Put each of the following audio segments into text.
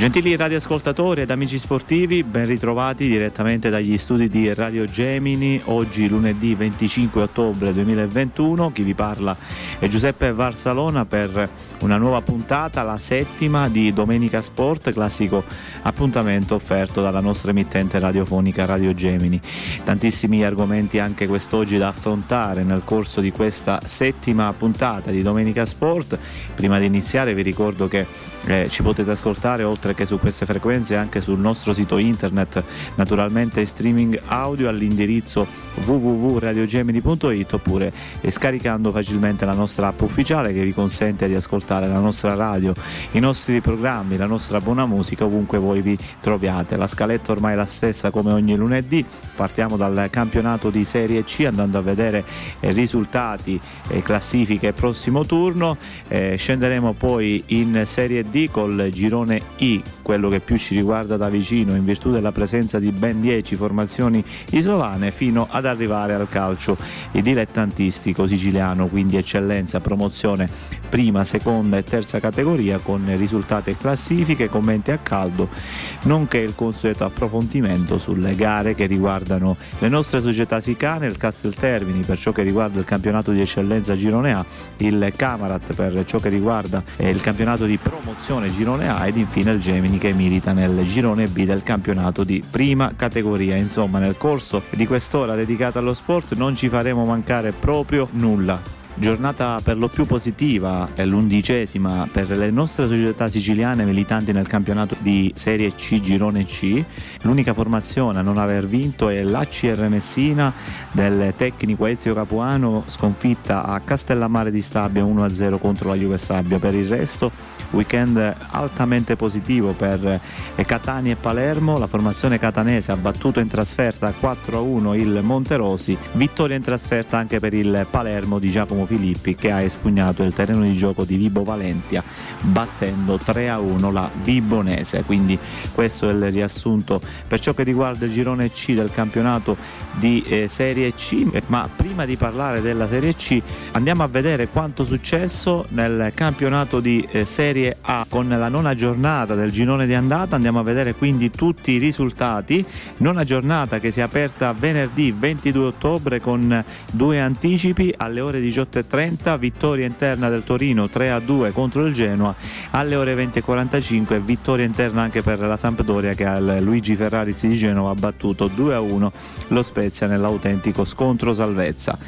Gentili radioascoltatori ed amici sportivi, ben ritrovati direttamente dagli studi di Radio Gemini. Oggi lunedì 25 ottobre 2021, chi vi parla è Giuseppe Varsalona per una nuova puntata, la settima di Domenica Sport, classico appuntamento offerto dalla nostra emittente radiofonica Radio Gemini. Tantissimi argomenti anche quest'oggi da affrontare nel corso di questa settima puntata di Domenica Sport. Prima di iniziare vi ricordo che eh, ci potete ascoltare oltre che su queste frequenze anche sul nostro sito internet, naturalmente streaming audio all'indirizzo www.radiogemini.it oppure eh, scaricando facilmente la nostra app ufficiale che vi consente di ascoltare la nostra radio, i nostri programmi, la nostra buona musica ovunque voi vi troviate. La scaletta ormai è la stessa come ogni lunedì, partiamo dal campionato di Serie C andando a vedere eh, risultati, eh, classifiche e prossimo turno, eh, scenderemo poi in Serie D col girone I, quello che più ci riguarda da vicino in virtù della presenza di ben 10 formazioni isolane fino ad arrivare al calcio. Dilettantistico siciliano, quindi eccellenza, promozione prima, seconda e terza categoria con risultati e classifiche, commenti a caldo, nonché il consueto approfondimento sulle gare che riguardano le nostre società sicane, il Casteltermini per ciò che riguarda il campionato di eccellenza Girone A, il Camarat per ciò che riguarda il campionato di promozione Girone A ed infine il Gemini che milita nel Girone B del campionato di prima categoria. Insomma, nel corso di quest'ora dedicata allo sport non ci faremo mancare proprio nulla. Giornata per lo più positiva, è l'undicesima per le nostre società siciliane militanti nel campionato di Serie C Girone C. L'unica formazione a non aver vinto è l'ACR Messina del tecnico Ezio Capuano, sconfitta a Castellammare di Stabia 1-0 contro la Juve Stabia. Per il resto weekend altamente positivo per Catania e Palermo, la formazione catanese ha battuto in trasferta 4-1 il Monterosi, vittoria in trasferta anche per il Palermo di Giacomo Filippi che ha espugnato il terreno di gioco di Vibo Valentia battendo 3-1 la Vibonese, quindi questo è il riassunto per ciò che riguarda il girone C del campionato di eh, Serie C, ma prima di parlare della Serie C andiamo a vedere quanto successo nel campionato di eh, Serie Serie A con la nona giornata del girone di andata. Andiamo a vedere quindi tutti i risultati. Nona giornata che si è aperta venerdì 22 ottobre con due anticipi alle ore 18.30, vittoria interna del Torino 3-2 contro il Genoa, alle ore 20.45 vittoria interna anche per la Sampdoria che al Luigi Ferraris di Genova ha battuto 2-1 lo Spezia nell'autentico scontro salvezza.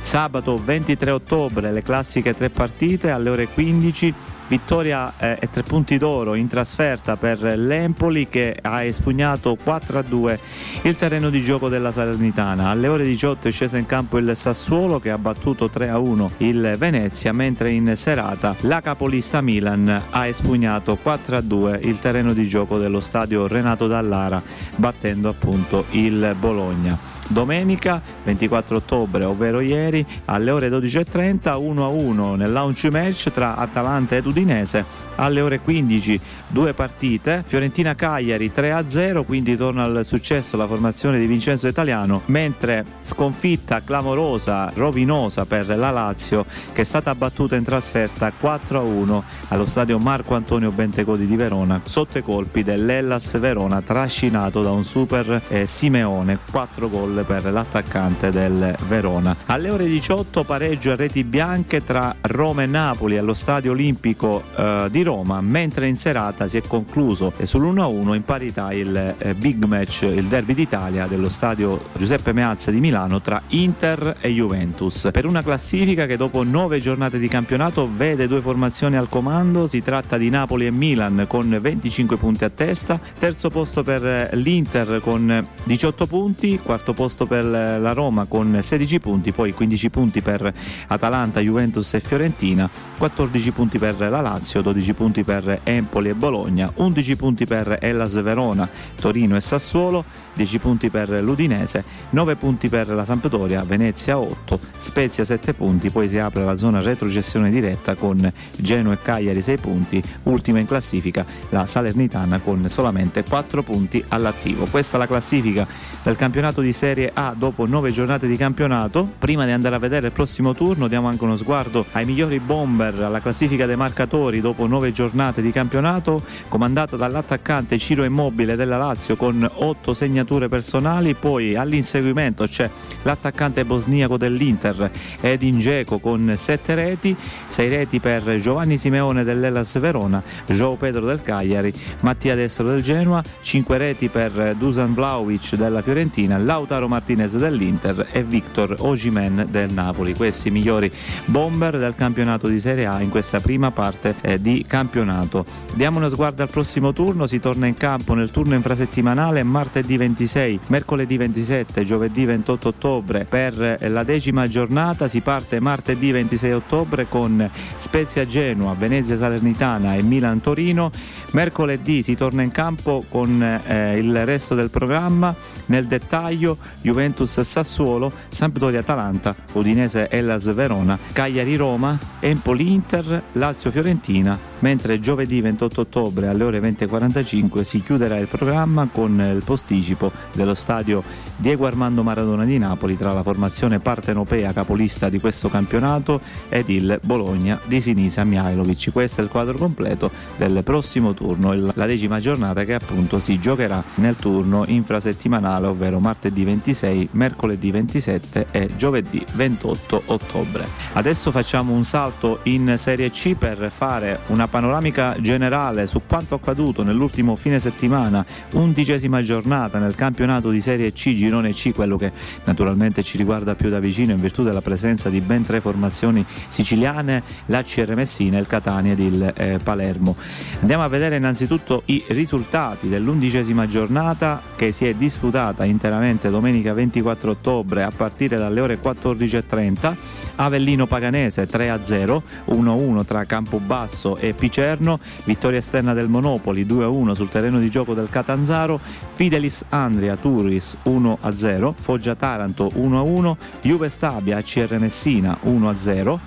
Sabato 23 ottobre le classiche tre partite alle ore 15 vittoria eh, e tre punti d'oro in trasferta per l'Empoli che ha espugnato 4-2 il terreno di gioco della Salernitana. Alle ore 18 è sceso in campo il Sassuolo che ha battuto 3-1 il Venezia, mentre in serata la capolista Milan ha espugnato 4-2 il terreno di gioco dello stadio Renato Dallara, battendo appunto il Bologna. Domenica 24 ottobre, ovvero ieri, alle ore 12.30, 1-1 nel launch match tra Atalanta ed Udinese. Alle ore 15 due partite, Fiorentina-Cagliari 3-0, quindi torna al successo la formazione di Vincenzo Italiano, mentre sconfitta clamorosa, rovinosa per la Lazio che è stata battuta in trasferta 4-1 allo stadio Marco Antonio Bentegodi di Verona sotto i colpi dell'Ellas Verona trascinato da un super eh, Simeone, 4 gol per l'attaccante del Verona. Alle ore 18 pareggio a reti bianche tra Roma e Napoli allo Stadio Olimpico eh, di Roma, mentre in serata si è concluso sull'1-1 in parità il eh, big match, il derby d'Italia dello Stadio Giuseppe Meazza di Milano tra Inter e Juventus. Per una classifica che dopo nove giornate di campionato vede due formazioni al comando, si tratta di Napoli e Milan con 25 punti a testa, terzo posto per eh, l'Inter con 18 punti, quarto posto posto per la Roma con 16 punti, poi 15 punti per Atalanta, Juventus e Fiorentina, 14 punti per la Lazio, 12 punti per Empoli e Bologna, 11 punti per Hellas Verona, Torino e Sassuolo, 10 punti per l'Udinese, 9 punti per la Sampdoria, Venezia 8, Spezia 7 punti, poi si apre la zona retrocessione diretta con Genoa e Cagliari 6 punti, ultima in classifica la Salernitana con solamente 4 punti all'attivo. Questa è la classifica del campionato di serie A dopo nove giornate di campionato. Prima di andare a vedere il prossimo turno diamo anche uno sguardo ai migliori bomber alla classifica dei marcatori dopo nove giornate di campionato, comandata dall'attaccante Ciro Immobile della Lazio con otto segnature personali, poi all'inseguimento c'è l'attaccante bosniaco dell'Inter Edin Dzeko con sette reti, sei reti per Giovanni Simeone dell'Ellas Verona, Joe Pedro del Cagliari, Mattia Destro del Genoa, cinque reti per Dusan Vlaovic della Fiorentina, Lautaro Martinez dell'Inter e Victor Ogimen del Napoli. Questi migliori bomber del campionato di Serie A in questa prima parte eh, di campionato. Diamo uno sguardo al prossimo turno, si torna in campo nel turno infrasettimanale martedì 26, mercoledì 27, giovedì 28 ottobre. Per la decima giornata, si parte martedì 26 ottobre con Spezia Genoa, Venezia Salernitana e Milan Torino, mercoledì si torna in campo con eh, il resto del programma, nel dettaglio Juventus Sassuolo, Sampdoria Atalanta, Udinese Hellas Verona, Cagliari Roma, Empoli Inter, Lazio Fiorentina, mentre giovedì 28 ottobre alle ore 20.45 si chiuderà il programma con il posticipo dello stadio Diego Armando Maradona di Napoli tra la formazione partenopea capolista di questo campionato ed il Bologna di Sinisa Mihailovic. Questo è il quadro completo del prossimo turno, la decima giornata che appunto si giocherà nel turno infrasettimanale, ovvero martedì 26, mercoledì 27 e giovedì 28 ottobre. Adesso facciamo un salto in Serie C per fare una panoramica generale su quanto accaduto nell'ultimo fine settimana, undicesima giornata nel campionato di Serie C, girone C, quello che naturalmente ci riguarda più da vicino in virtù della presenza di ben tre formazioni siciliane, la CR Messina, il Catania ed il eh, Palermo. Andiamo a vedere innanzitutto i risultati dell'undicesima giornata che si è disputata interamente domenica 24 ottobre a partire dalle ore 14.30. Avellino Paganese 3-0, 1-1 tra Campobasso e Picerno, vittoria esterna del Monopoli 2-1 sul terreno di gioco del Catanzaro, Fidelis Andria Turis 1-0, Foggia Taranto 1-1, Juve Stabia CR Messina 1-0.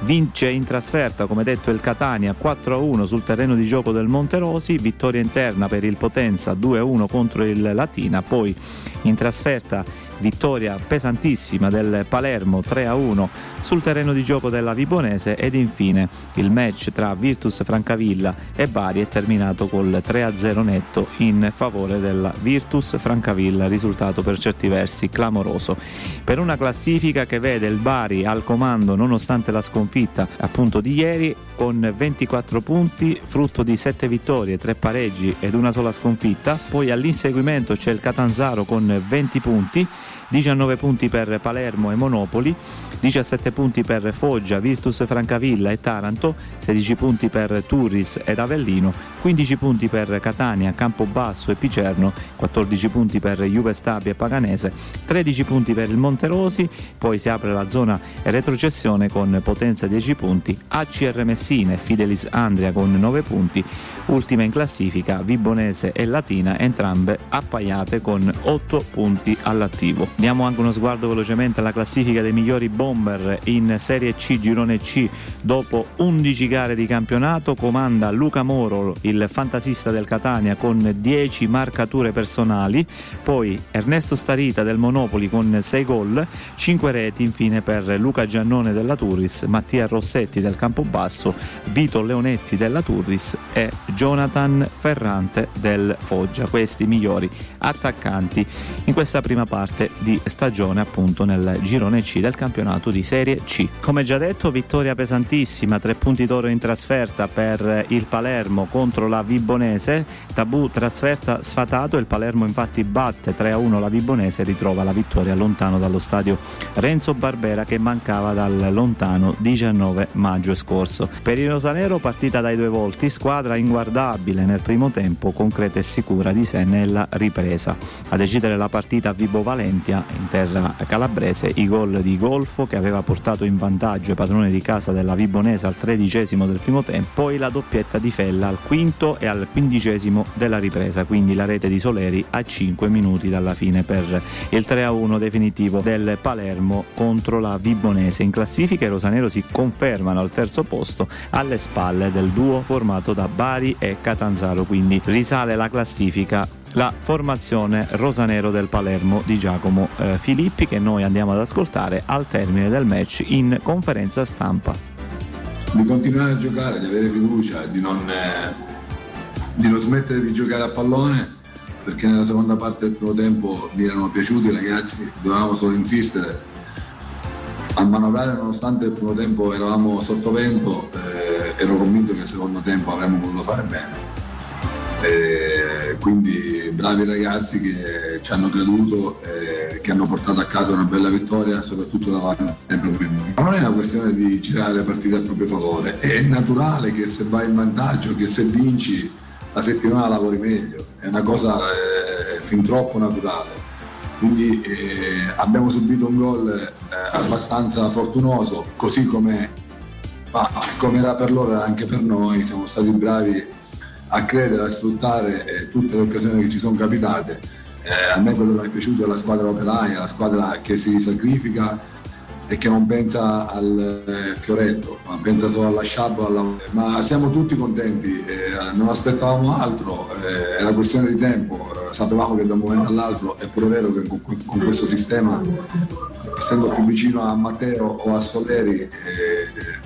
Vince in trasferta, come detto, il Catania 4-1 sul terreno di gioco del Monterosi, vittoria interna per il Potenza 2-1 contro il Latina, poi in trasferta vittoria pesantissima del Palermo 3-1 sul terreno di gioco della Vibonese ed infine il match tra Virtus Francavilla e Bari è terminato col 3-0 netto in favore della Virtus Francavilla, risultato per certi versi clamoroso. Per una classifica che vede il Bari al comando nonostante la sconfitta appunto di ieri con 24 punti, frutto di 7 vittorie, 3 pareggi ed una sola sconfitta. Poi all'inseguimento c'è il Catanzaro con 20 punti, 19 punti per Palermo e Monopoli, 17 punti per Foggia, Virtus Francavilla e Taranto, 16 punti per Turris ed Avellino, 15 punti per Catania, Campobasso e Picerno, 14 punti per Juve Stabia e Paganese, 13 punti per il Monterosi, poi si apre la zona retrocessione con Potenza 10 punti, ACR Messina e Fidelis Andria con 9 punti, ultima in classifica Vibonese e Latina, entrambe appaiate con 8 punti all'attivo. Diamo anche uno sguardo velocemente alla classifica dei migliori bomber in Serie C, Girone C, dopo 11 gare di campionato, comanda Luca Moro, il fantasista del Catania, con 10 marcature personali, poi Ernesto Starita del Monopoli con 6 gol, 5 reti infine per Luca Giannone della Turris, Mattia Rossetti del Campobasso, Vito Leonetti della Turris e Jonathan Ferrante del Foggia, questi migliori attaccanti in questa prima parte di stagione appunto nel girone C del campionato di Serie C. Come già detto, vittoria pesantissima, tre punti d'oro in trasferta per il Palermo contro la Vibonese, tabù trasferta sfatato, il Palermo infatti batte 3-1 la Vibonese e ritrova la vittoria lontano dallo stadio Renzo Barbera che mancava dal lontano 19 maggio scorso. Per il Rosanero partita dai due volti, squadra inguardabile nel primo tempo, concreta e sicura di sé nella ripresa. A decidere la partita Vibo Valentia in terra calabrese i gol di Golfo che aveva portato in vantaggio i padroni di casa della Vibonese al tredicesimo del primo tempo, poi la doppietta di Fella al quinto e al quindicesimo della ripresa, quindi la rete di Soleri a 5 minuti dalla fine per il 3-1 definitivo del Palermo contro la Vibonese. In classifica i rosanero si confermano al terzo posto alle spalle del duo formato da Bari e Catanzaro, quindi risale la classifica la formazione rosanero del Palermo di Giacomo eh, Filippi che noi andiamo ad ascoltare al termine del match in conferenza stampa. Di continuare a giocare, di avere fiducia, di non, eh, di non smettere di giocare a pallone perché nella seconda parte del primo tempo mi erano piaciuti i ragazzi, dovevamo solo insistere a manovrare nonostante il primo tempo eravamo sotto vento, eh, ero convinto che il secondo tempo avremmo potuto fare bene. Quindi bravi ragazzi che ci hanno creduto, eh, che hanno portato a casa una bella vittoria, soprattutto davanti ai propri amici. Non è una questione di girare le partite a proprio favore, è naturale che se vai in vantaggio, che se vinci la settimana lavori meglio, è una cosa eh, fin troppo naturale. Quindi eh, abbiamo subito un gol eh, abbastanza fortunoso, così come, come era per loro era anche per noi, siamo stati bravi a credere, a sfruttare eh, tutte le occasioni che ci sono capitate. Eh, a me quello che è piaciuto è la squadra operaia, la squadra che si sacrifica e che non pensa al eh, fioretto, ma pensa solo alla sciabola. Alla... Ma siamo tutti contenti, eh, non aspettavamo altro, eh, era questione di tempo, eh, sapevamo che da un momento all'altro è pure vero che con, con questo sistema, essendo più vicino a Matteo o a Soleri,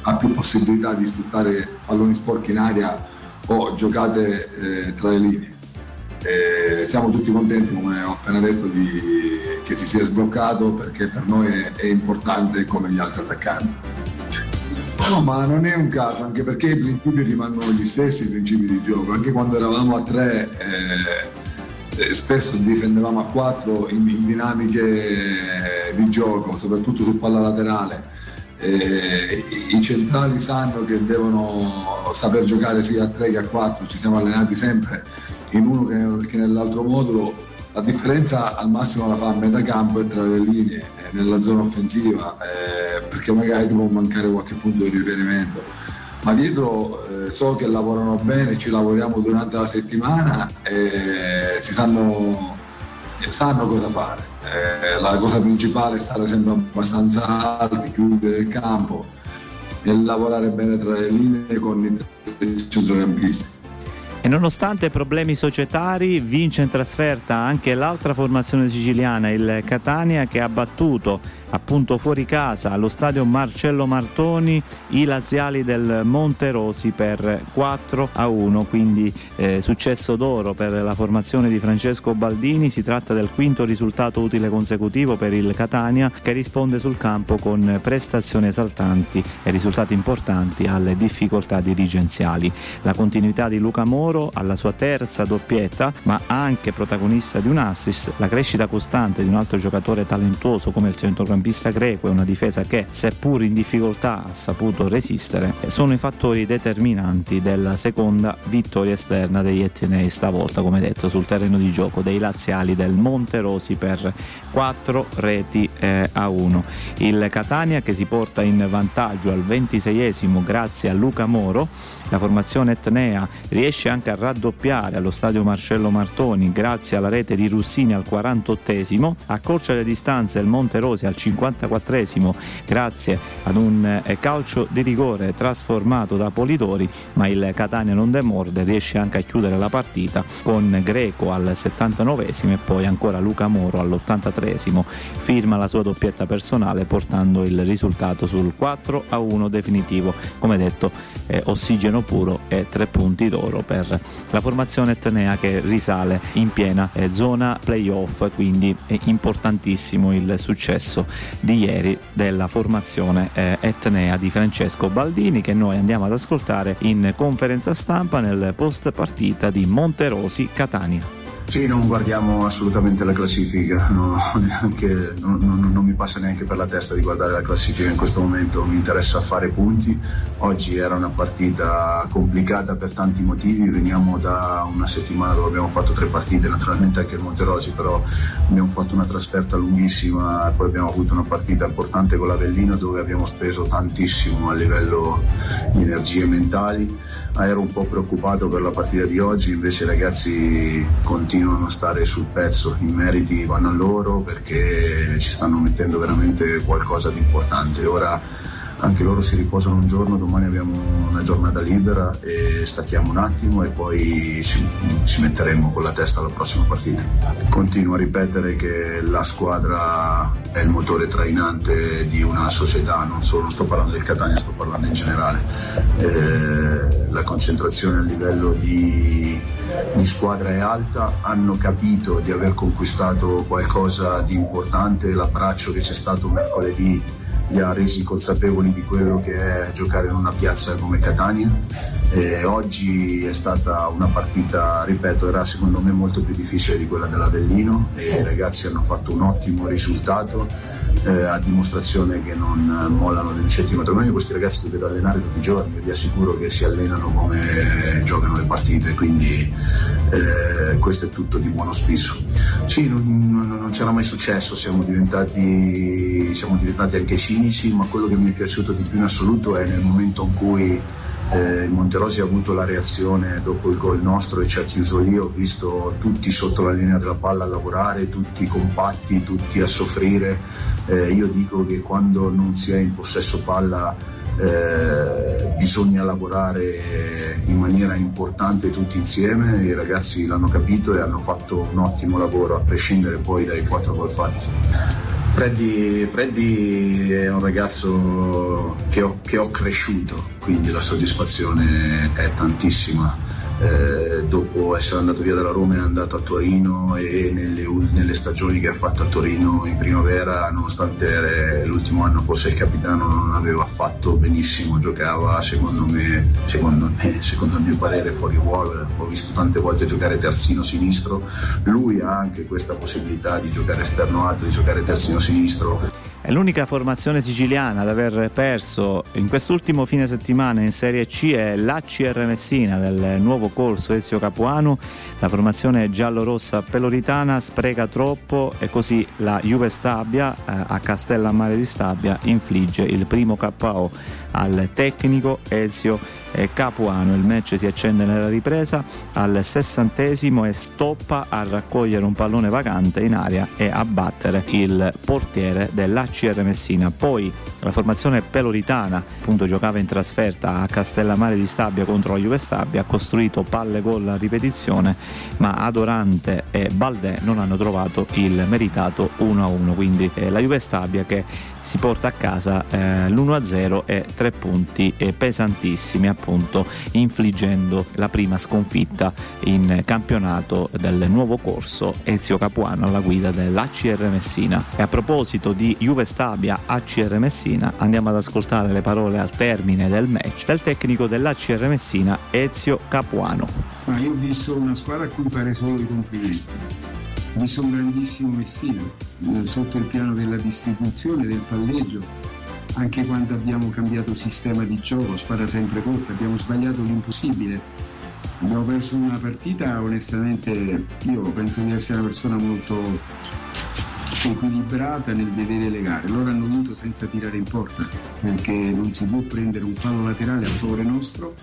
ha più possibilità di sfruttare palloni sporchi in aria o giocate eh, tra le linee. siamo tutti contenti, come ho appena detto, di che si sia sbloccato perché per noi è, è importante come gli altri attaccanti. No, ma non è un caso, anche perché i principi rimangono gli stessi, i principi di gioco. Anche quando eravamo a tre, eh, eh spesso difendevamo a quattro in, in dinamiche di gioco, soprattutto su palla laterale. Eh, i, centrali sanno che devono saper giocare sia a tre che a quattro, ci siamo allenati sempre in uno che, nell'altro modulo la differenza al massimo la fa a metà campo e tra le linee, eh, nella zona offensiva, eh, perché magari può mancare qualche punto di riferimento. Ma dietro eh, so che lavorano bene, ci lavoriamo durante la settimana e si sanno, sanno cosa fare. Eh, la cosa principale è stare sempre abbastanza alti, chiudere il campo e lavorare bene tra le linee con i centrocampisti. E nonostante problemi societari, vince in trasferta anche l'altra formazione siciliana, il Catania, che ha battuto appunto fuori casa allo stadio Marcello Martoni i laziali del Monterosi per 4 a 1 quindi eh, successo d'oro per la formazione di Francesco Baldini. Si tratta del quinto risultato utile consecutivo per il Catania che risponde sul campo con prestazioni esaltanti e risultati importanti alle difficoltà dirigenziali. La continuità di Luca Moro alla sua terza doppietta ma anche protagonista di un assist. La crescita costante di un altro giocatore talentuoso come il centrocampista centrocampista greco e una difesa che, seppur in difficoltà, ha saputo resistere, sono i fattori determinanti della seconda vittoria esterna degli Etnei, stavolta, come detto, sul terreno di gioco dei laziali del Monterosi per 4 reti eh, a 1. Il Catania che si porta in vantaggio al 26esimo grazie a Luca Moro, la formazione etnea riesce anche a raddoppiare allo stadio Marcello Martoni grazie alla rete di Russini al 48esimo, accorcia le distanze il Monterosi al 54esimo grazie ad un eh, calcio di rigore trasformato da Polidori, ma il Catania non demorde, riesce anche a chiudere la partita con Greco al 79esimo e poi ancora Luca Moro all'83esimo firma la sua doppietta personale portando il risultato sul 4 a 1 definitivo. Come detto, eh, ossigeno puro e tre punti d'oro per la formazione etnea che risale in piena eh, zona playoff, quindi è importantissimo il successo di ieri della formazione eh, etnea di Francesco Baldini che noi andiamo ad ascoltare in conferenza stampa nel post partita di Monterosi Catania. Sì, non guardiamo assolutamente la classifica, non, neanche, non, non, non, mi passa neanche per la testa di guardare la classifica in questo momento, mi interessa fare punti. Oggi era una partita complicata per tanti motivi, veniamo da una settimana dove abbiamo fatto tre partite, naturalmente anche il Monterosi, però abbiamo fatto una trasferta lunghissima, poi abbiamo avuto una partita importante con l'Avellino dove abbiamo speso tantissimo a livello di energie mentali. Ero un po' preoccupato per la partita di oggi, invece i ragazzi continuano a stare sul pezzo, i meriti vanno a loro perché ci stanno mettendo veramente qualcosa di importante. Ora anche loro si riposano un giorno, domani abbiamo una giornata libera e stacchiamo un attimo e poi ci, ci metteremo con la testa alla prossima partita. Continuo a ripetere che la squadra è il motore trainante di una società, non solo, sto parlando del Catania, sto parlando in generale. Eh, la concentrazione a livello di, di squadra è alta, hanno capito di aver conquistato qualcosa di importante, l'abbraccio che c'è stato mercoledì li ha resi consapevoli di quello che è giocare in una piazza come Catania. E oggi è stata una partita, ripeto, era secondo me molto più difficile di quella dell'Avellino e i ragazzi hanno fatto un ottimo risultato eh, a dimostrazione che non mollano un centimetro. Ma io questi ragazzi li vedo allenare tutti i giorni, vi assicuro che si allenano come giocano le partite, quindi eh, questo è tutto di buon auspicio. Sì, non, non, non c'era mai successo, siamo diventati, siamo diventati anche cinici, ma quello che mi è piaciuto di più in assoluto è nel momento in cui eh, il Monterosi ha avuto la reazione dopo il gol nostro e ci ha chiuso lì, ho visto tutti sotto la linea della palla a lavorare, tutti compatti, tutti a soffrire. Eh, io dico che quando non si è in possesso palla eh, bisogna lavorare in maniera importante tutti insieme, i ragazzi l'hanno capito e hanno fatto un ottimo lavoro a prescindere poi dai quattro gol fatti. Freddy, Freddy, è un ragazzo che ho, che ho cresciuto, quindi la soddisfazione è tantissima. Eh, dopo essere andato via dalla Roma è andato a Torino e nelle, nelle, stagioni che ha fatto a Torino in primavera, nonostante l'ultimo anno fosse il capitano, non aveva fatto benissimo, giocava secondo me, secondo me, secondo il mio parere fuori ruolo, ho visto tante volte giocare terzino sinistro, lui ha anche questa possibilità di giocare esterno alto, di giocare terzino sinistro è l'unica formazione siciliana ad aver perso in quest'ultimo fine settimana in Serie C è l'ACR Messina del nuovo corso Ezio Capuano. La formazione giallo-rossa peloritana spreca troppo e così la Juve Stabia eh, a Castellammare di Stabia infligge il primo KO al tecnico Ezio Capuano. Il match si accende nella ripresa al sessantesimo e stoppa a raccogliere un pallone vacante in aria e a battere il portiere dell'ACR Messina. Poi la formazione peloritana appunto giocava in trasferta a Castellammare di Stabia contro la Juve Stabia, ha costruito palle gol a ripetizione, ma Adorante e Baldè non hanno trovato il meritato 1-1, quindi eh, la Juve Stabia che si porta a casa eh, l'1-0 e tre punti eh, pesantissimi appunto infliggendo la prima sconfitta in campionato del nuovo corso Ezio Capuano alla guida dell'ACR Messina. E a proposito di Juve Stabia ACR Messina andiamo ad ascoltare le parole al termine del match del tecnico dell'ACR Messina Ezio Capuano. Ma io ho visto una squadra a cui fare solo i complimenti ho visto un grandissimo Messina eh, sotto il piano della distribuzione, del palleggio, anche quando abbiamo cambiato sistema di gioco, squadra sempre corta, abbiamo sbagliato l'impossibile. Abbiamo perso una partita, onestamente io penso di essere una persona molto equilibrata nel vedere le gare. Loro hanno vinto senza tirare in porta, perché non si può prendere un fallo laterale a favore nostro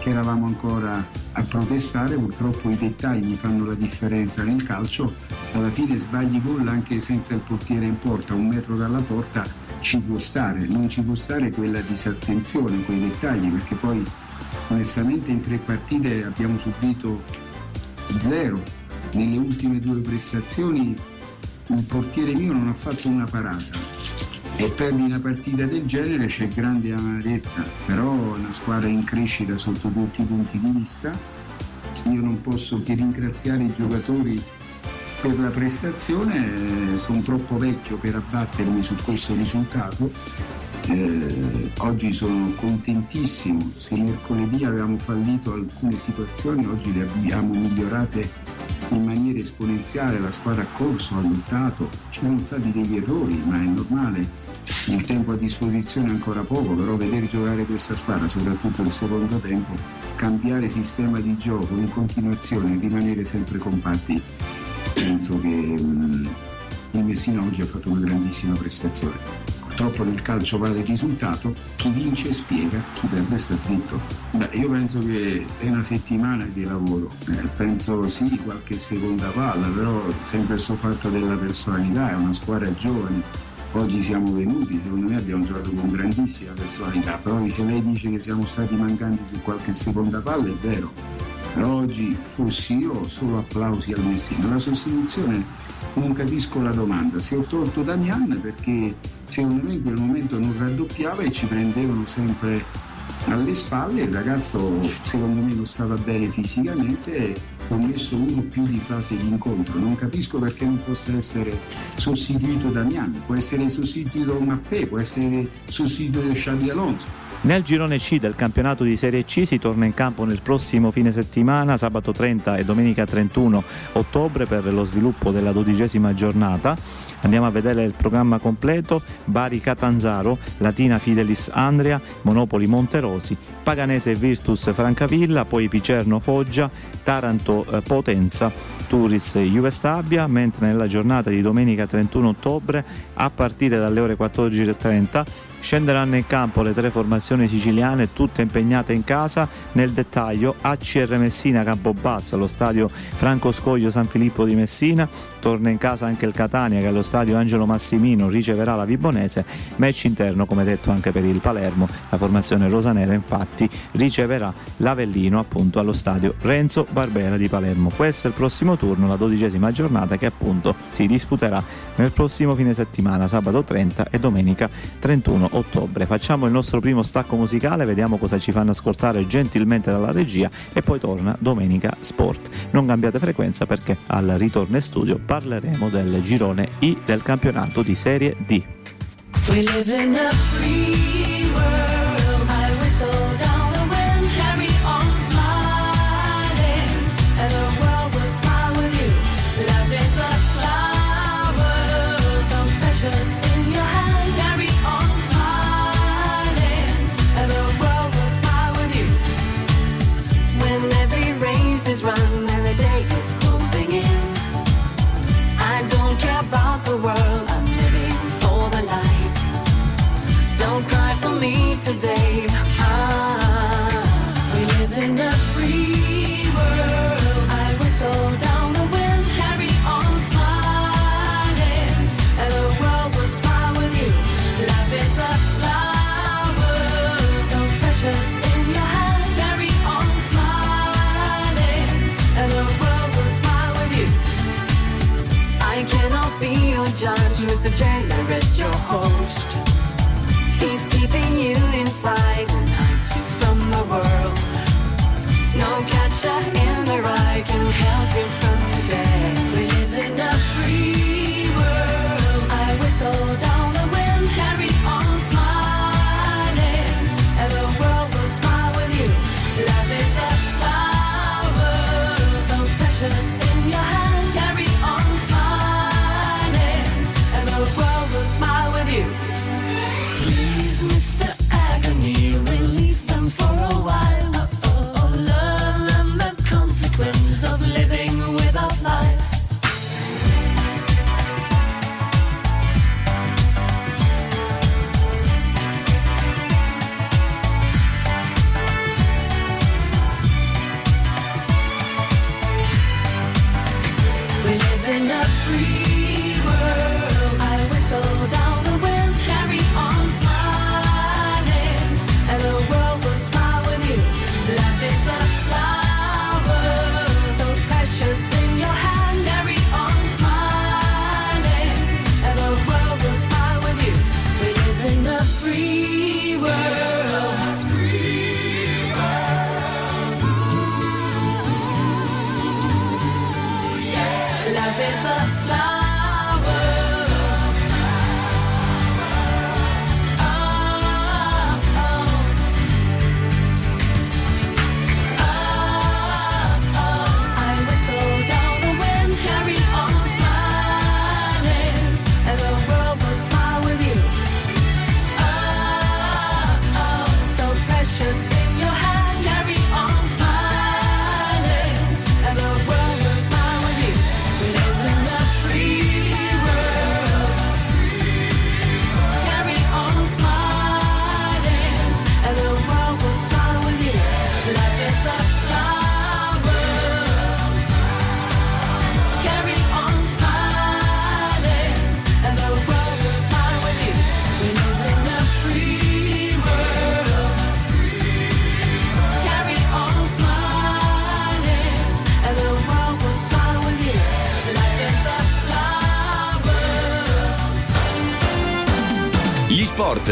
che eravamo ancora a protestare, purtroppo i dettagli fanno la differenza nel calcio, alla fine sbagli gol anche senza il portiere in porta, un metro dalla porta ci può stare, non ci può stare quella disattenzione, quei dettagli, perché poi onestamente in tre partite abbiamo subito zero, nelle ultime due prestazioni il portiere mio non ha fatto una parata, e perdi una partita del genere c'è grande amarezza, però una squadra in crescita sotto tutti i punti di vista. Io non posso che ringraziare i giocatori per la prestazione, sono troppo vecchio per abbattermi su questo risultato. Eh, oggi sono contentissimo, se mercoledì avevamo fallito alcune situazioni, oggi le abbiamo migliorate in maniera esponenziale, la squadra ha corso, ha lottato, ci sono stati degli errori, ma è normale, il tempo a disposizione è ancora poco, però vedere giocare questa squadra, soprattutto il secondo tempo, cambiare sistema di gioco in continuazione, rimanere sempre compatti, penso che il Messina oggi ha fatto una grandissima prestazione. Purtroppo nel calcio vale il risultato, chi vince spiega, chi perde sta zitto. Beh, io penso che è una settimana di lavoro, eh, penso sì, qualche seconda palla, però sempre questo fatto della personalità, è una squadra giovane, oggi siamo venuti, secondo me abbiamo giocato con grandissima personalità, però se lei dice che siamo stati mancanti su qualche seconda palla è vero, però oggi fossi io solo applausi al Messino. La sostituzione non capisco la domanda, si è tolto Damian perché secondo me in quel momento non raddoppiava e ci prendevano sempre alle spalle, il ragazzo secondo me non stava bene fisicamente e ho messo uno più di fase di incontro, non capisco perché non possa essere sostituito Damiano, può essere sostituito Mappé, può essere sostituito Xavi Alonso, nel girone C del campionato di Serie C si torna in campo nel prossimo fine settimana, sabato 30 e domenica 31 ottobre per lo sviluppo della dodicesima giornata. Andiamo a vedere il programma completo, Bari Catanzaro, Latina Fidelis Andria, Monopoli Monterosi, Paganese Virtus Francavilla, poi Picerno Foggia, Taranto eh, Potenza, Turis Juve Stabia, mentre nella giornata di domenica 31 ottobre a partire dalle ore 14.30 Scenderanno in campo le tre formazioni siciliane, tutte impegnate in casa. Nel dettaglio ACR Messina Campobasso allo stadio Franco Scoglio San Filippo di Messina, torna in casa anche il Catania che allo stadio Angelo Massimino riceverà la Vibonese, match interno come detto anche per il Palermo, la formazione rosanera infatti riceverà l'Avellino appunto allo stadio Renzo Barbera di Palermo. Questo è il prossimo turno, la dodicesima giornata che appunto si disputerà nel prossimo fine settimana, sabato 30 e domenica 31 ottobre. Facciamo il nostro primo stacco musicale, vediamo cosa ci fanno ascoltare gentilmente dalla regia e poi torna Domenica Sport. Non cambiate frequenza perché al ritorno in studio parleremo del girone I del campionato di Serie D.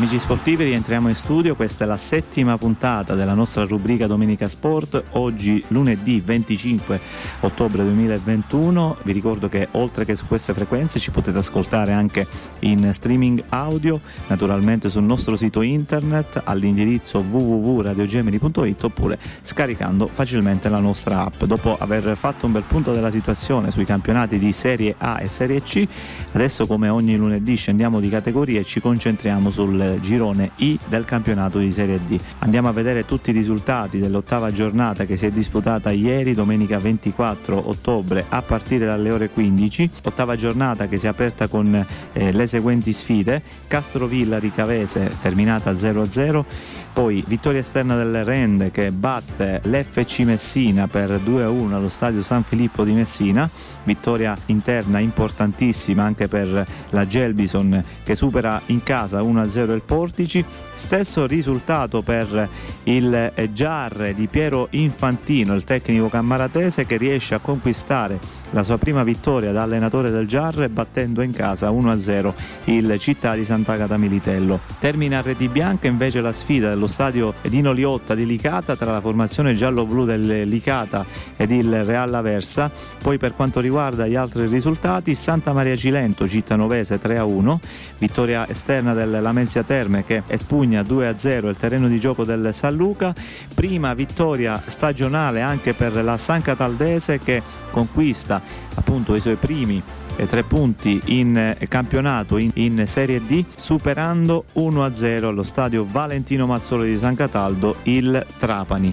Amici sportivi, rientriamo in studio. Questa è la settima puntata della nostra rubrica Domenica Sport. Oggi lunedì 25 ottobre 2021. Vi ricordo che oltre che su queste frequenze ci potete ascoltare anche in streaming audio, naturalmente sul nostro sito internet all'indirizzo www.radiogemini.it oppure scaricando facilmente la nostra app. Dopo aver fatto un bel punto della situazione sui campionati di Serie A e Serie C, adesso come ogni lunedì scendiamo di categoria e ci concentriamo siamo girone I del campionato di Serie D. Andiamo a vedere tutti i risultati dell'ottava giornata che si è disputata ieri, domenica 24 ottobre, a partire dalle ore 15. Ottava giornata che si è aperta con eh, le seguenti sfide: Castrovilla Ricavese terminata 0-0, poi vittoria esterna del Rende che batte l'FC Messina per 2-1 allo stadio San Filippo di Messina, vittoria interna importantissima anche per la Gelbison che supera in casa 1-0 il Portici, stesso risultato per il Giarre di Piero Infantino, il tecnico cammaratese che riesce a conquistare la sua prima vittoria da allenatore del Giarre battendo in casa 1-0 il Città di Sant'Agata Militello. Termina a Reti Bianca invece la sfida dello stadio Dino Liotta di Licata tra la formazione giallo-blu del Licata ed il Real Aversa. Poi per quanto riguarda gli altri risultati, Santa Maria Cilento, Cittanovese 3-1, vittoria esterna del Lamenzia Terme che espugna 2-0 il terreno di gioco del San Luca, prima vittoria stagionale anche per la San Cataldese che conquista appunto i suoi primi eh, tre punti in eh, campionato in, in Serie D superando 1-0 allo stadio Valentino Mazzolo di San Cataldo il Trapani.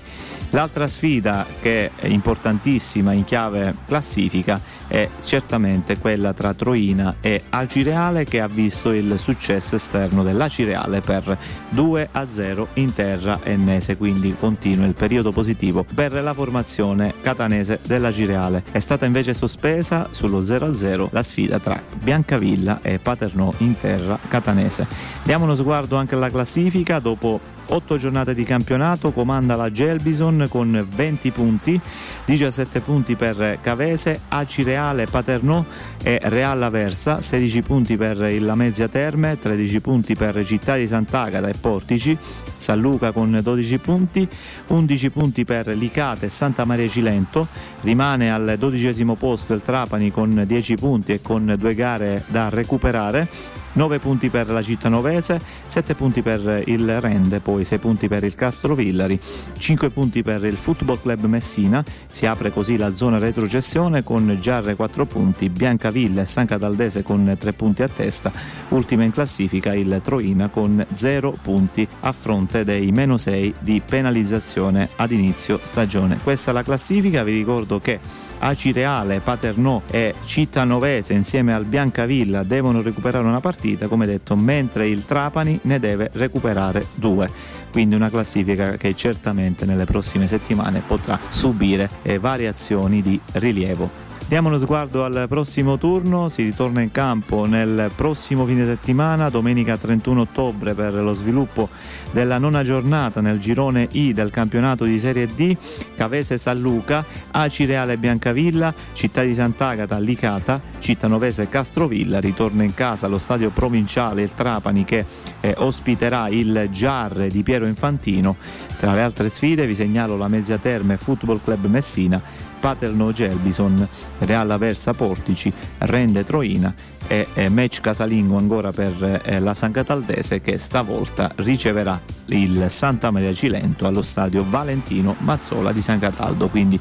L'altra sfida che è importantissima in chiave classifica è certamente quella tra Troina e Acireale che ha visto il successo esterno dell'Acireale per 2 a 0 in terra ennese, quindi continua il periodo positivo per la formazione catanese dell'Acireale. È stata invece sospesa sullo 0 a 0 la sfida tra Biancavilla e Paternò in terra catanese. Diamo uno sguardo anche alla classifica dopo 8 giornate di campionato comanda la Gelbison con 20 punti, 17 punti per Cavese, Acireale Reale Paternò e Real Aversa, 16 punti per il Lamezia Terme, 13 punti per Città di Sant'Agata e Portici, San Luca con 12 punti, 11 punti per Licate e Santa Maria Cilento, rimane al dodicesimo posto il Trapani con 10 punti e con due gare da recuperare, 9 punti per la città novese, 7 punti per il Rende, poi 6 punti per il Castro Villari, 5 punti per il Football Club Messina, si apre così la zona retrocessione con Giarre 4 punti, Biancavilla e San Cataldese con 3 punti a testa, ultima in classifica il Troina con 0 punti a fronte dei meno 6 di penalizzazione ad inizio stagione. Questa è la classifica, vi ricordo che Acireale, Paternò e Cittanovese insieme al Biancavilla devono recuperare una partita, come detto, mentre il Trapani ne deve recuperare due. Quindi una classifica che certamente nelle prossime settimane potrà subire eh, variazioni di rilievo. Diamo uno sguardo al prossimo turno, si ritorna in campo nel prossimo fine settimana, domenica 31 ottobre per lo sviluppo della nona giornata nel girone I del campionato di Serie D, Cavese San Luca, Aci Reale Biancavilla, Città di Sant'Agata Licata, Cittanovese Castrovilla, ritorna in casa allo stadio provinciale il Trapani che eh, ospiterà il Giarre di Piero Infantino. Tra le altre sfide vi segnalo la Mezzia Terme Football Club Messina Paterno Gelbison, Real Aversa Portici, Rende Troina e, match casalingo ancora per eh, la San Cataldese che stavolta riceverà il Santa Maria Cilento allo stadio Valentino Mazzola di San Cataldo. Quindi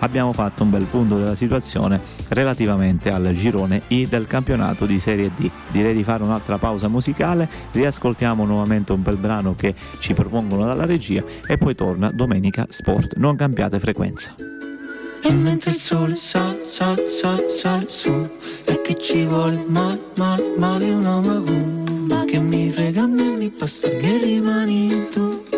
abbiamo fatto un bel punto della situazione relativamente al girone I del campionato di Serie D. Direi di fare un'altra pausa musicale, riascoltiamo nuovamente un bel brano che ci propongono dalla regia e poi torna domenica sport. Non cambiate frequenza. E mentre il sole sale, sale, sale, sale su E che ci vuole male, male, male una magumba Che mi frega a me, mi passa che rimani tu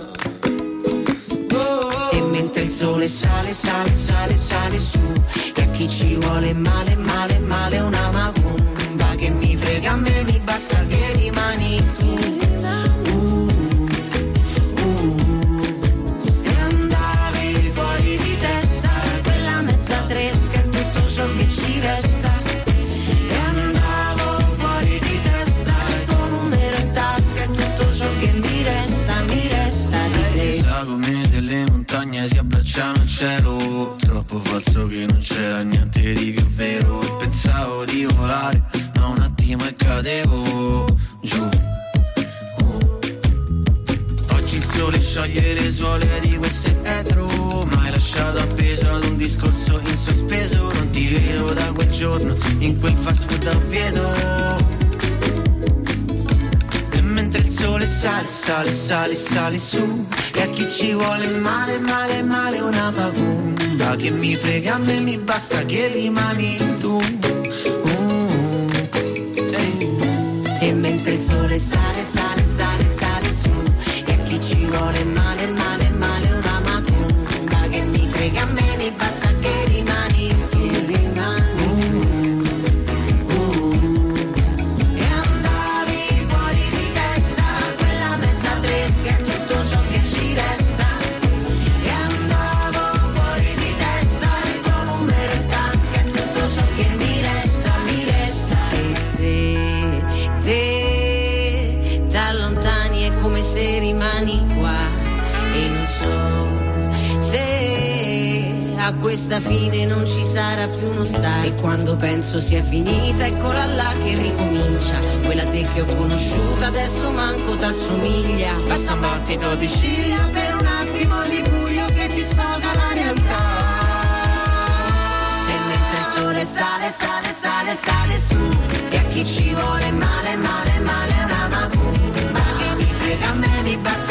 sole sale, sale, sale, sale su. E a chi ci vuole male, male, male una macumba Che mi frega a me, mi basta che rimani tu cielo Troppo falso che non c'era niente di più vero. E pensavo di volare ma un attimo e cadevo giù. Oh. Oggi il sole scioglie le suole di queste etro. Ma hai lasciato appeso ad un discorso in sospeso. Non ti vedo da quel giorno in quel fast food a Oviedo sole sale, sale, sale, sale su E a chi ci vuole male, male, male una macumba Che mi frega a me, mi basta che rimani tu Uh, ehi. E mentre il sole sale, questa fine non ci sarà più uno start e quando penso sia finita eccola là che ricomincia. Quella te che ho conosciuto adesso manco t'assomiglia. Basta un battito di ciglia per un attimo di buio che ti sfoga la realtà. E mentre il sole sale sale sale sale su. E a chi ci vuole male male male una macumba che mi frega a me mi basta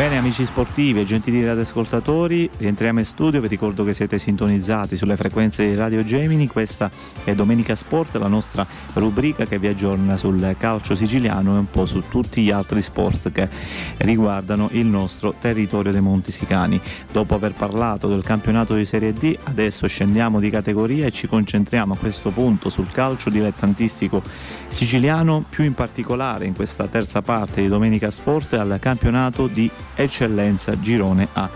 Bene amici sportivi e gentili radioascoltatori, rientriamo in studio, vi ricordo che siete sintonizzati sulle frequenze di Radio Gemini, questa è Domenica Sport, la nostra rubrica che vi aggiorna sul calcio siciliano e un po' su tutti gli altri sport che riguardano il nostro territorio dei Monti Sicani. Dopo aver parlato del campionato di Serie D, adesso scendiamo di categoria e ci concentriamo a questo punto sul calcio dilettantistico siciliano, più in particolare in questa terza parte di Domenica Sport al campionato di eccellenza Girone A.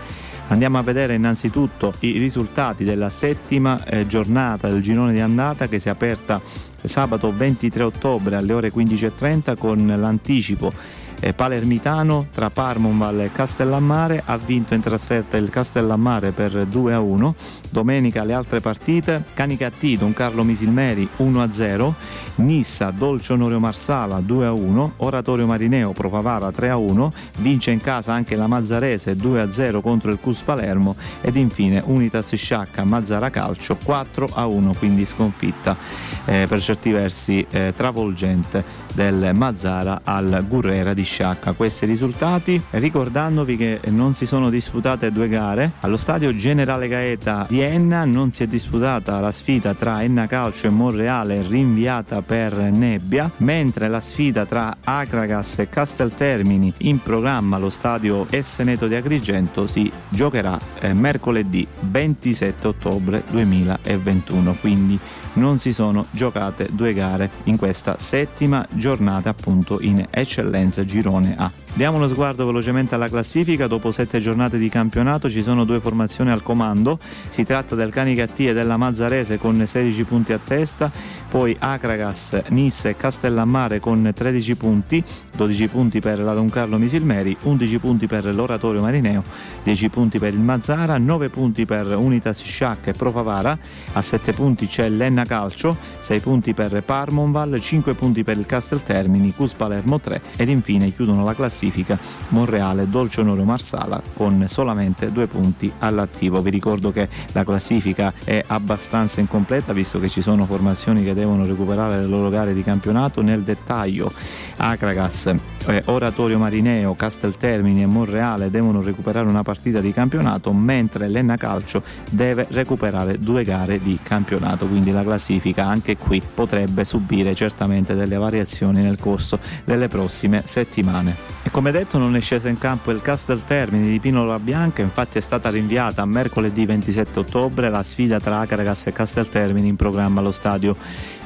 Andiamo a vedere innanzitutto i risultati della settima eh, giornata del girone di andata che si è aperta sabato 23 ottobre alle ore 15.30 con l'anticipo eh, palermitano tra Parmonval e Castellammare ha vinto in trasferta il Castellammare per 2 a 1 domenica le altre partite Canicattì Don Carlo Misilmeri 1 a 0 Nissa Dolce Onorio Marsala 2 a 1 Oratorio Marineo Provavara 3 a 1 vince in casa anche la Mazzarese 2 a 0 contro il Cus Palermo ed infine Unitas Sciacca Mazzara Calcio 4 a 1 quindi sconfitta eh, per certi versi eh, travolgente del Mazzara al Gurrera di Sciacca. Questi risultati ricordandovi che non si sono disputate due gare. Allo stadio Generale Gaeta di Enna non si è disputata la sfida tra Enna Calcio e Monreale rinviata per nebbia, mentre la sfida tra Acragas e Casteltermini in programma allo stadio Esseneto di Agrigento si giocherà eh, mercoledì 27 ottobre 2021. Quindi non si sono giocate due gare in questa settima giornata appunto in eccellenza girone A. Diamo uno sguardo velocemente alla classifica, dopo sette giornate di campionato ci sono due formazioni al comando, si tratta del Canicattì e della Mazzarese con 16 punti a testa, poi Acragas, Nisse e Castellammare con 13 punti, 12 punti per la Don Carlo Misilmeri, 11 punti per l'Oratorio Marineo, 10 punti per il Mazzara, 9 punti per Unitas Sciac e Profavara, a 7 punti c'è l'Enna Calcio, 6 punti per Parmonval, 5 punti per il Casteltermini, Cus Palermo 3 ed infine chiudono la classifica classifica Monreale Dolce Onorio Marsala con solamente due punti all'attivo. Vi ricordo che la classifica è abbastanza incompleta visto che ci sono formazioni che devono recuperare le loro gare di campionato. Nel dettaglio Acragas, eh, Oratorio Marineo, Casteltermini e Monreale devono recuperare una partita di campionato mentre l'Enna Calcio deve recuperare due gare di campionato. Quindi la classifica anche qui potrebbe subire certamente delle variazioni nel corso delle prossime settimane. Come detto non è scesa in campo il Castel Termini di Pinola Bianca, infatti è stata rinviata a mercoledì 27 ottobre la sfida tra Acaragas e Castel Termini in programma allo stadio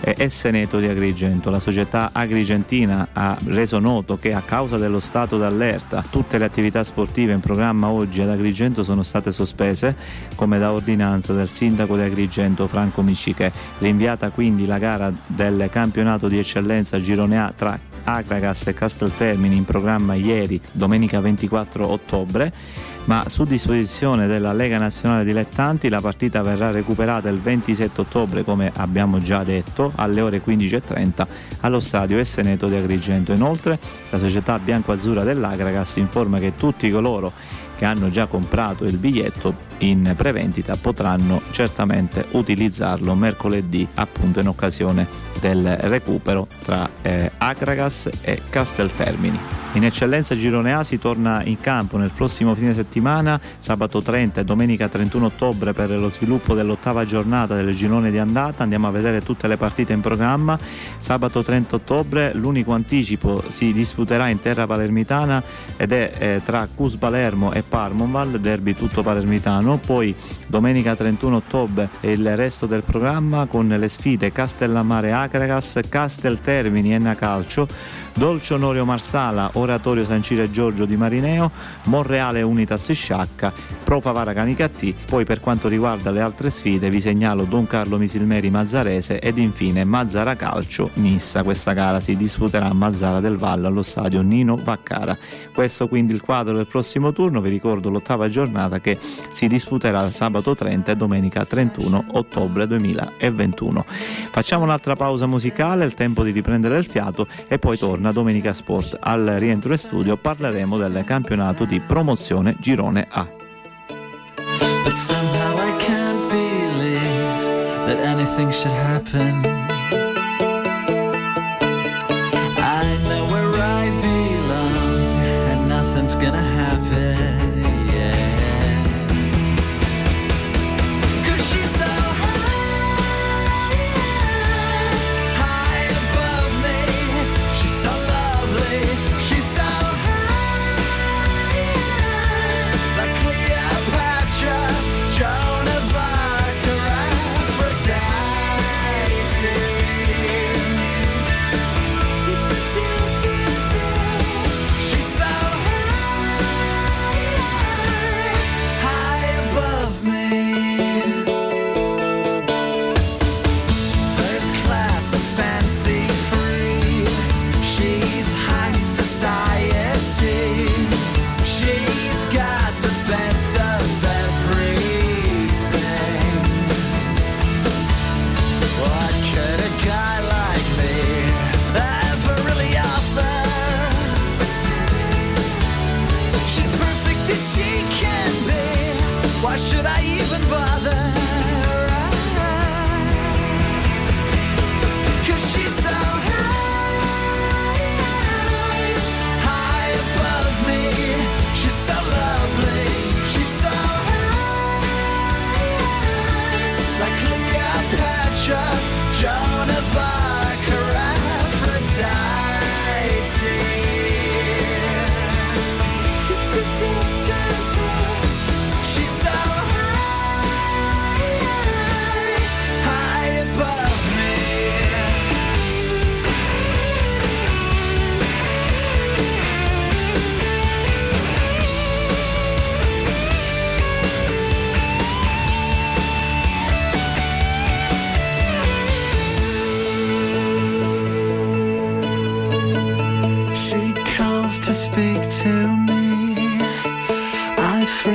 Esseneto di Agrigento. La società agrigentina ha reso noto che a causa dello stato d'allerta tutte le attività sportive in programma oggi ad Agrigento sono state sospese come da ordinanza del sindaco di Agrigento Franco Miccichè. Rinviata quindi la gara del campionato di eccellenza Girone A tra Acragas e Casteltermini in programma ieri, domenica 24 ottobre, ma su disposizione della Lega Nazionale Dilettanti la partita verrà recuperata il 27 ottobre, come abbiamo già detto, alle ore 15.30 allo stadio Esseneto di Agrigento. Inoltre la società bianco-azzurra dell'Agragas informa che tutti coloro che hanno già comprato il biglietto in prevendita potranno certamente utilizzarlo mercoledì appunto in occasione del recupero tra eh, Acragas e Casteltermini. In eccellenza Girone A si torna in campo nel prossimo fine settimana, sabato 30 e domenica 31 ottobre per lo sviluppo dell'ottava giornata del girone di andata. Andiamo a vedere tutte le partite in programma. Sabato 30 ottobre l'unico anticipo si disputerà in terra palermitana ed è eh, tra Cus Palermo e Parmonval, derby tutto palermitano. Poi domenica 31 ottobre il resto del programma con le sfide Castellammare Acragas, Casteltermini Enna Calcio, Dolce Onorio Marsala, Oratorio San Ciro e Giorgio di Marineo, Monreale Unitas Sciacca, Pro Favara Canicattì. Poi per quanto riguarda le altre sfide vi segnalo Don Carlo Misilmeri Mazzarese ed infine Mazzara Calcio Nissa. Questa gara si disputerà a Mazzara del Valle allo stadio Nino Vaccara. Questo quindi il quadro del prossimo turno, vi ricordo l'ottava giornata che si disputerà sabato 30 e domenica 31 ottobre 2021. Facciamo un'altra pausa musicale, il tempo di riprendere il fiato e poi torna Domenica Sport. Al rientro in studio parleremo del campionato di promozione Girone A. But somehow I can't believe that anything should happen.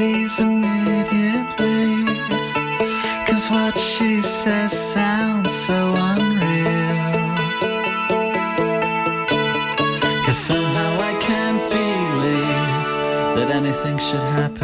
worries immediately. Cause what she says sounds so unreal. Cause somehow I can't believe that anything should happen.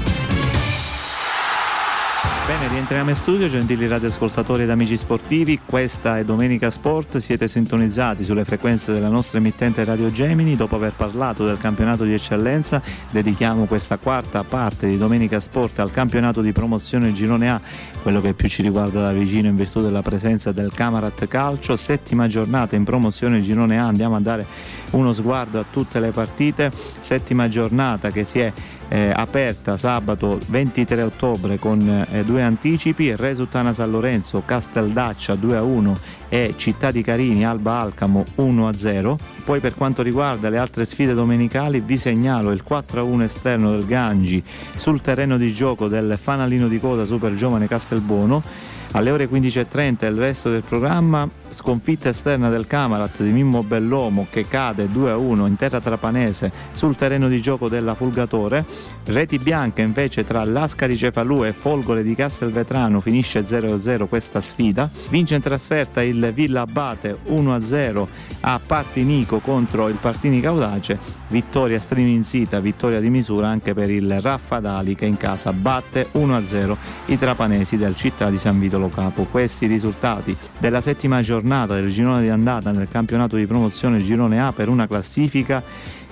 Rientriamo in studio, gentili radioascoltatori ed amici sportivi. Questa è Domenica Sport. Siete sintonizzati sulle frequenze della nostra emittente Radio Gemini. Dopo aver parlato del campionato di eccellenza, dedichiamo questa quarta parte di Domenica Sport al campionato di promozione Girone A, quello che più ci riguarda da vicino in virtù della presenza del Camarat Calcio. Settima giornata in promozione Girone A. Andiamo a dare uno sguardo a tutte le partite. Settima giornata che si è eh, aperta sabato 23 ottobre con eh, due anticipi, Resuttana San Lorenzo, Casteldaccia 2 a 1 e Città di Carini, Alba Alcamo 1 a 0. Poi per quanto riguarda le altre sfide domenicali vi segnalo il 4 a 1 esterno del Gangi sul terreno di gioco del fanalino di coda Super Giovane Castelbuono. Alle ore 15.30 il resto del programma, sconfitta esterna del Camarat di Mimmo Bellomo che cade 2-1 in terra trapanese sul terreno di gioco della Fulgatore. Reti bianche invece tra Lascari Cefalù e Folgore di Castelvetrano finisce 0-0 questa sfida. Vince in trasferta il Villa Abate 1-0 a Partinico contro il Partini Caudace. Vittoria striminzita, vittoria di misura anche per il Raffadali che in casa batte 1-0 i trapanesi del Città di San Vito Lo Capo. Questi risultati della settima giornata del girone di andata nel campionato di promozione Girone A per una classifica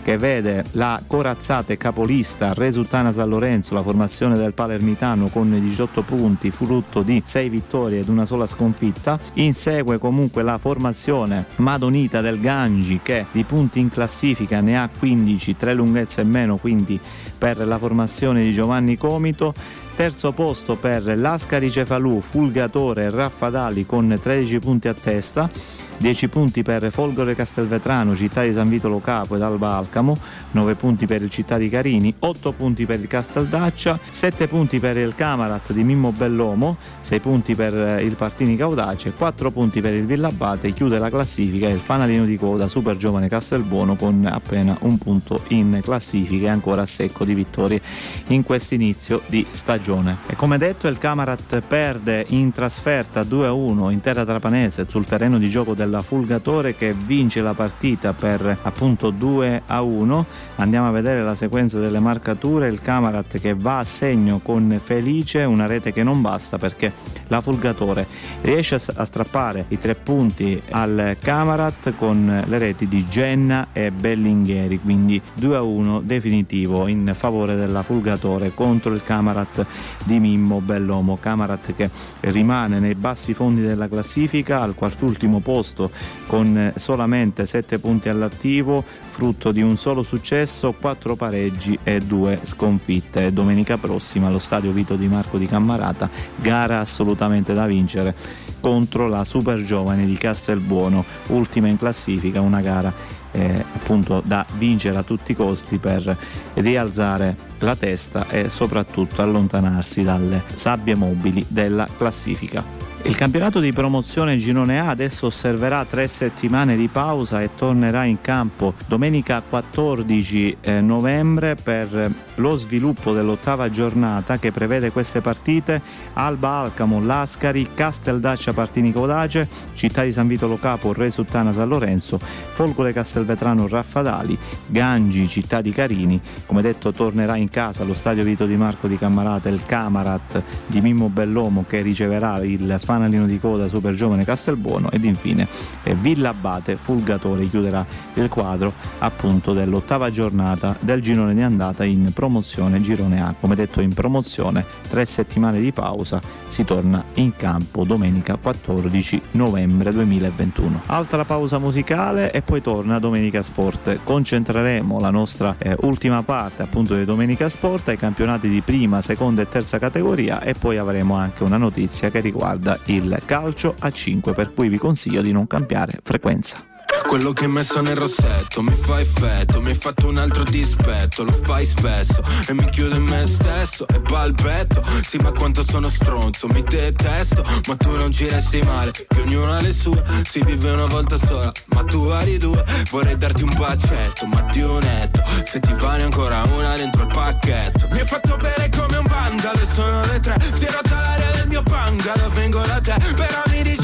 che vede la corazzata e capolista Resultana San Lorenzo, la formazione del Palermitano con 18 punti, frutto di 6 vittorie ed una sola sconfitta. Insegue comunque la formazione Madonita del Gangi che di punti in classifica ne ha 15, 3 lunghezze e meno, quindi per la formazione di Giovanni Comito. Terzo posto per Lascari Cefalù, Fulgatore e Raffadali con 13 punti a testa. 10 punti per Folgore Castelvetrano, Città di San Vito Capo ed Alba Alcamo, 9 punti per il Città di Carini, 8 punti per il Casteldaccia, 7 punti per il Camarat di Mimmo Bellomo, 6 punti per il Partini Caudace, 4 punti per il Villabate, chiude la classifica il fanalino di coda Super Giovane Castelbuono con appena un punto in classifica e ancora a secco di vittorie in questo inizio di stagione. E come detto il Camarat perde in trasferta 2-1 in terra trapanese sul terreno di gioco del della Fulgatore che vince la partita per appunto 2 a 1. Andiamo a vedere la sequenza delle marcature. Il Camarat che va a segno con Felice, una rete che non basta perché la Fulgatore riesce a strappare i tre punti al Camarat con le reti di Genna e Bellingheri, quindi 2 a 1 definitivo in favore della Fulgatore contro il Camarat di Mimmo Bellomo. Camarat che rimane nei bassi fondi della classifica al quartultimo posto con solamente 7 punti all'attivo, frutto di un solo successo, 4 pareggi e 2 sconfitte. Domenica prossima allo stadio Vito Di Marco di Cammarata, gara assolutamente da vincere contro la Super Giovane di Castelbuono, ultima in classifica, una gara eh, appunto da vincere a tutti i costi per rialzare la testa e soprattutto allontanarsi dalle sabbie mobili della classifica. Il campionato di promozione Girone A adesso osserverà tre settimane di pausa e tornerà in campo domenica 14 eh, novembre per lo sviluppo dell'ottava giornata che prevede queste partite Alba Alcamo, Lascari, Casteldaccia Partini Codace, Città di San Vito Lo Capo, Re Suttana San Lorenzo, Folgore Castelvetrano Raffadali, Gangi, Città di Carini. Come detto tornerà in casa allo stadio Vito Di Marco di Cammarata il Camarat di Mimmo Bellomo che riceverà il fanalino di coda super giovane Castelbuono ed infine eh, Villa Abate Fulgatore chiuderà il quadro appunto dell'ottava giornata del girone di andata in promozione girone A. Come detto in promozione tre settimane di pausa si torna in campo domenica 14 novembre 2021 altra pausa musicale e poi torna Domenica Sport. Concentreremo la nostra eh, ultima parte appunto di Domenica Sport ai campionati di prima seconda e terza categoria e poi avremo anche una notizia che riguarda il calcio a 5 per cui vi consiglio di non cambiare frequenza quello che hai messo nel rossetto mi fa effetto, mi hai fatto un altro dispetto, lo fai spesso e mi chiudo in me stesso e balbetto. Sì, ma quanto sono stronzo, mi detesto, ma tu non ci resti male, che ognuno ha le sue, si vive una volta sola, ma tu hai due, vorrei darti un bacetto, ma di un netto, se ti vale ancora una dentro il pacchetto. Mi hai fatto bere come un vandalo sono le tre, si è rotta l'aria del mio bungalow, vengo da te, però mi dici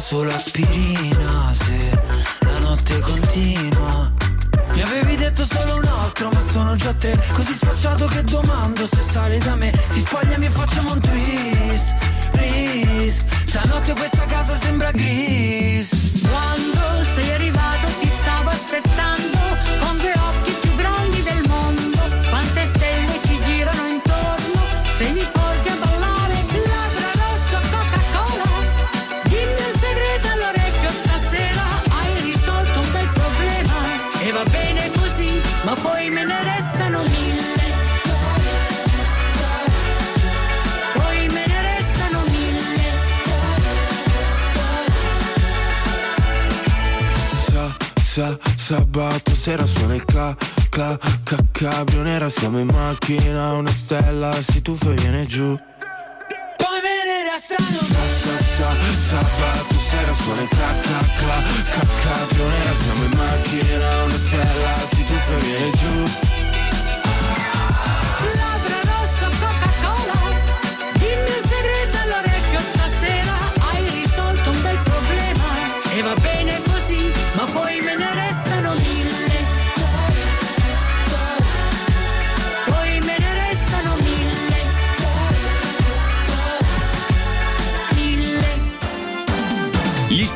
solo aspirina? Cla, cla, ca, cabrio nera Siamo in macchina, una stella si tuffa e viene giù. Poi me ne restano Sa, sa, sabato sera suona il cla, cla, cla, ca, cabrio nera Siamo in macchina, una stella si tuffa e viene giù. Labbra rosso Coca-Cola. Dimmi un segreto all'orecchio stasera. Hai risolto un bel problema. E va bene così Ma poi me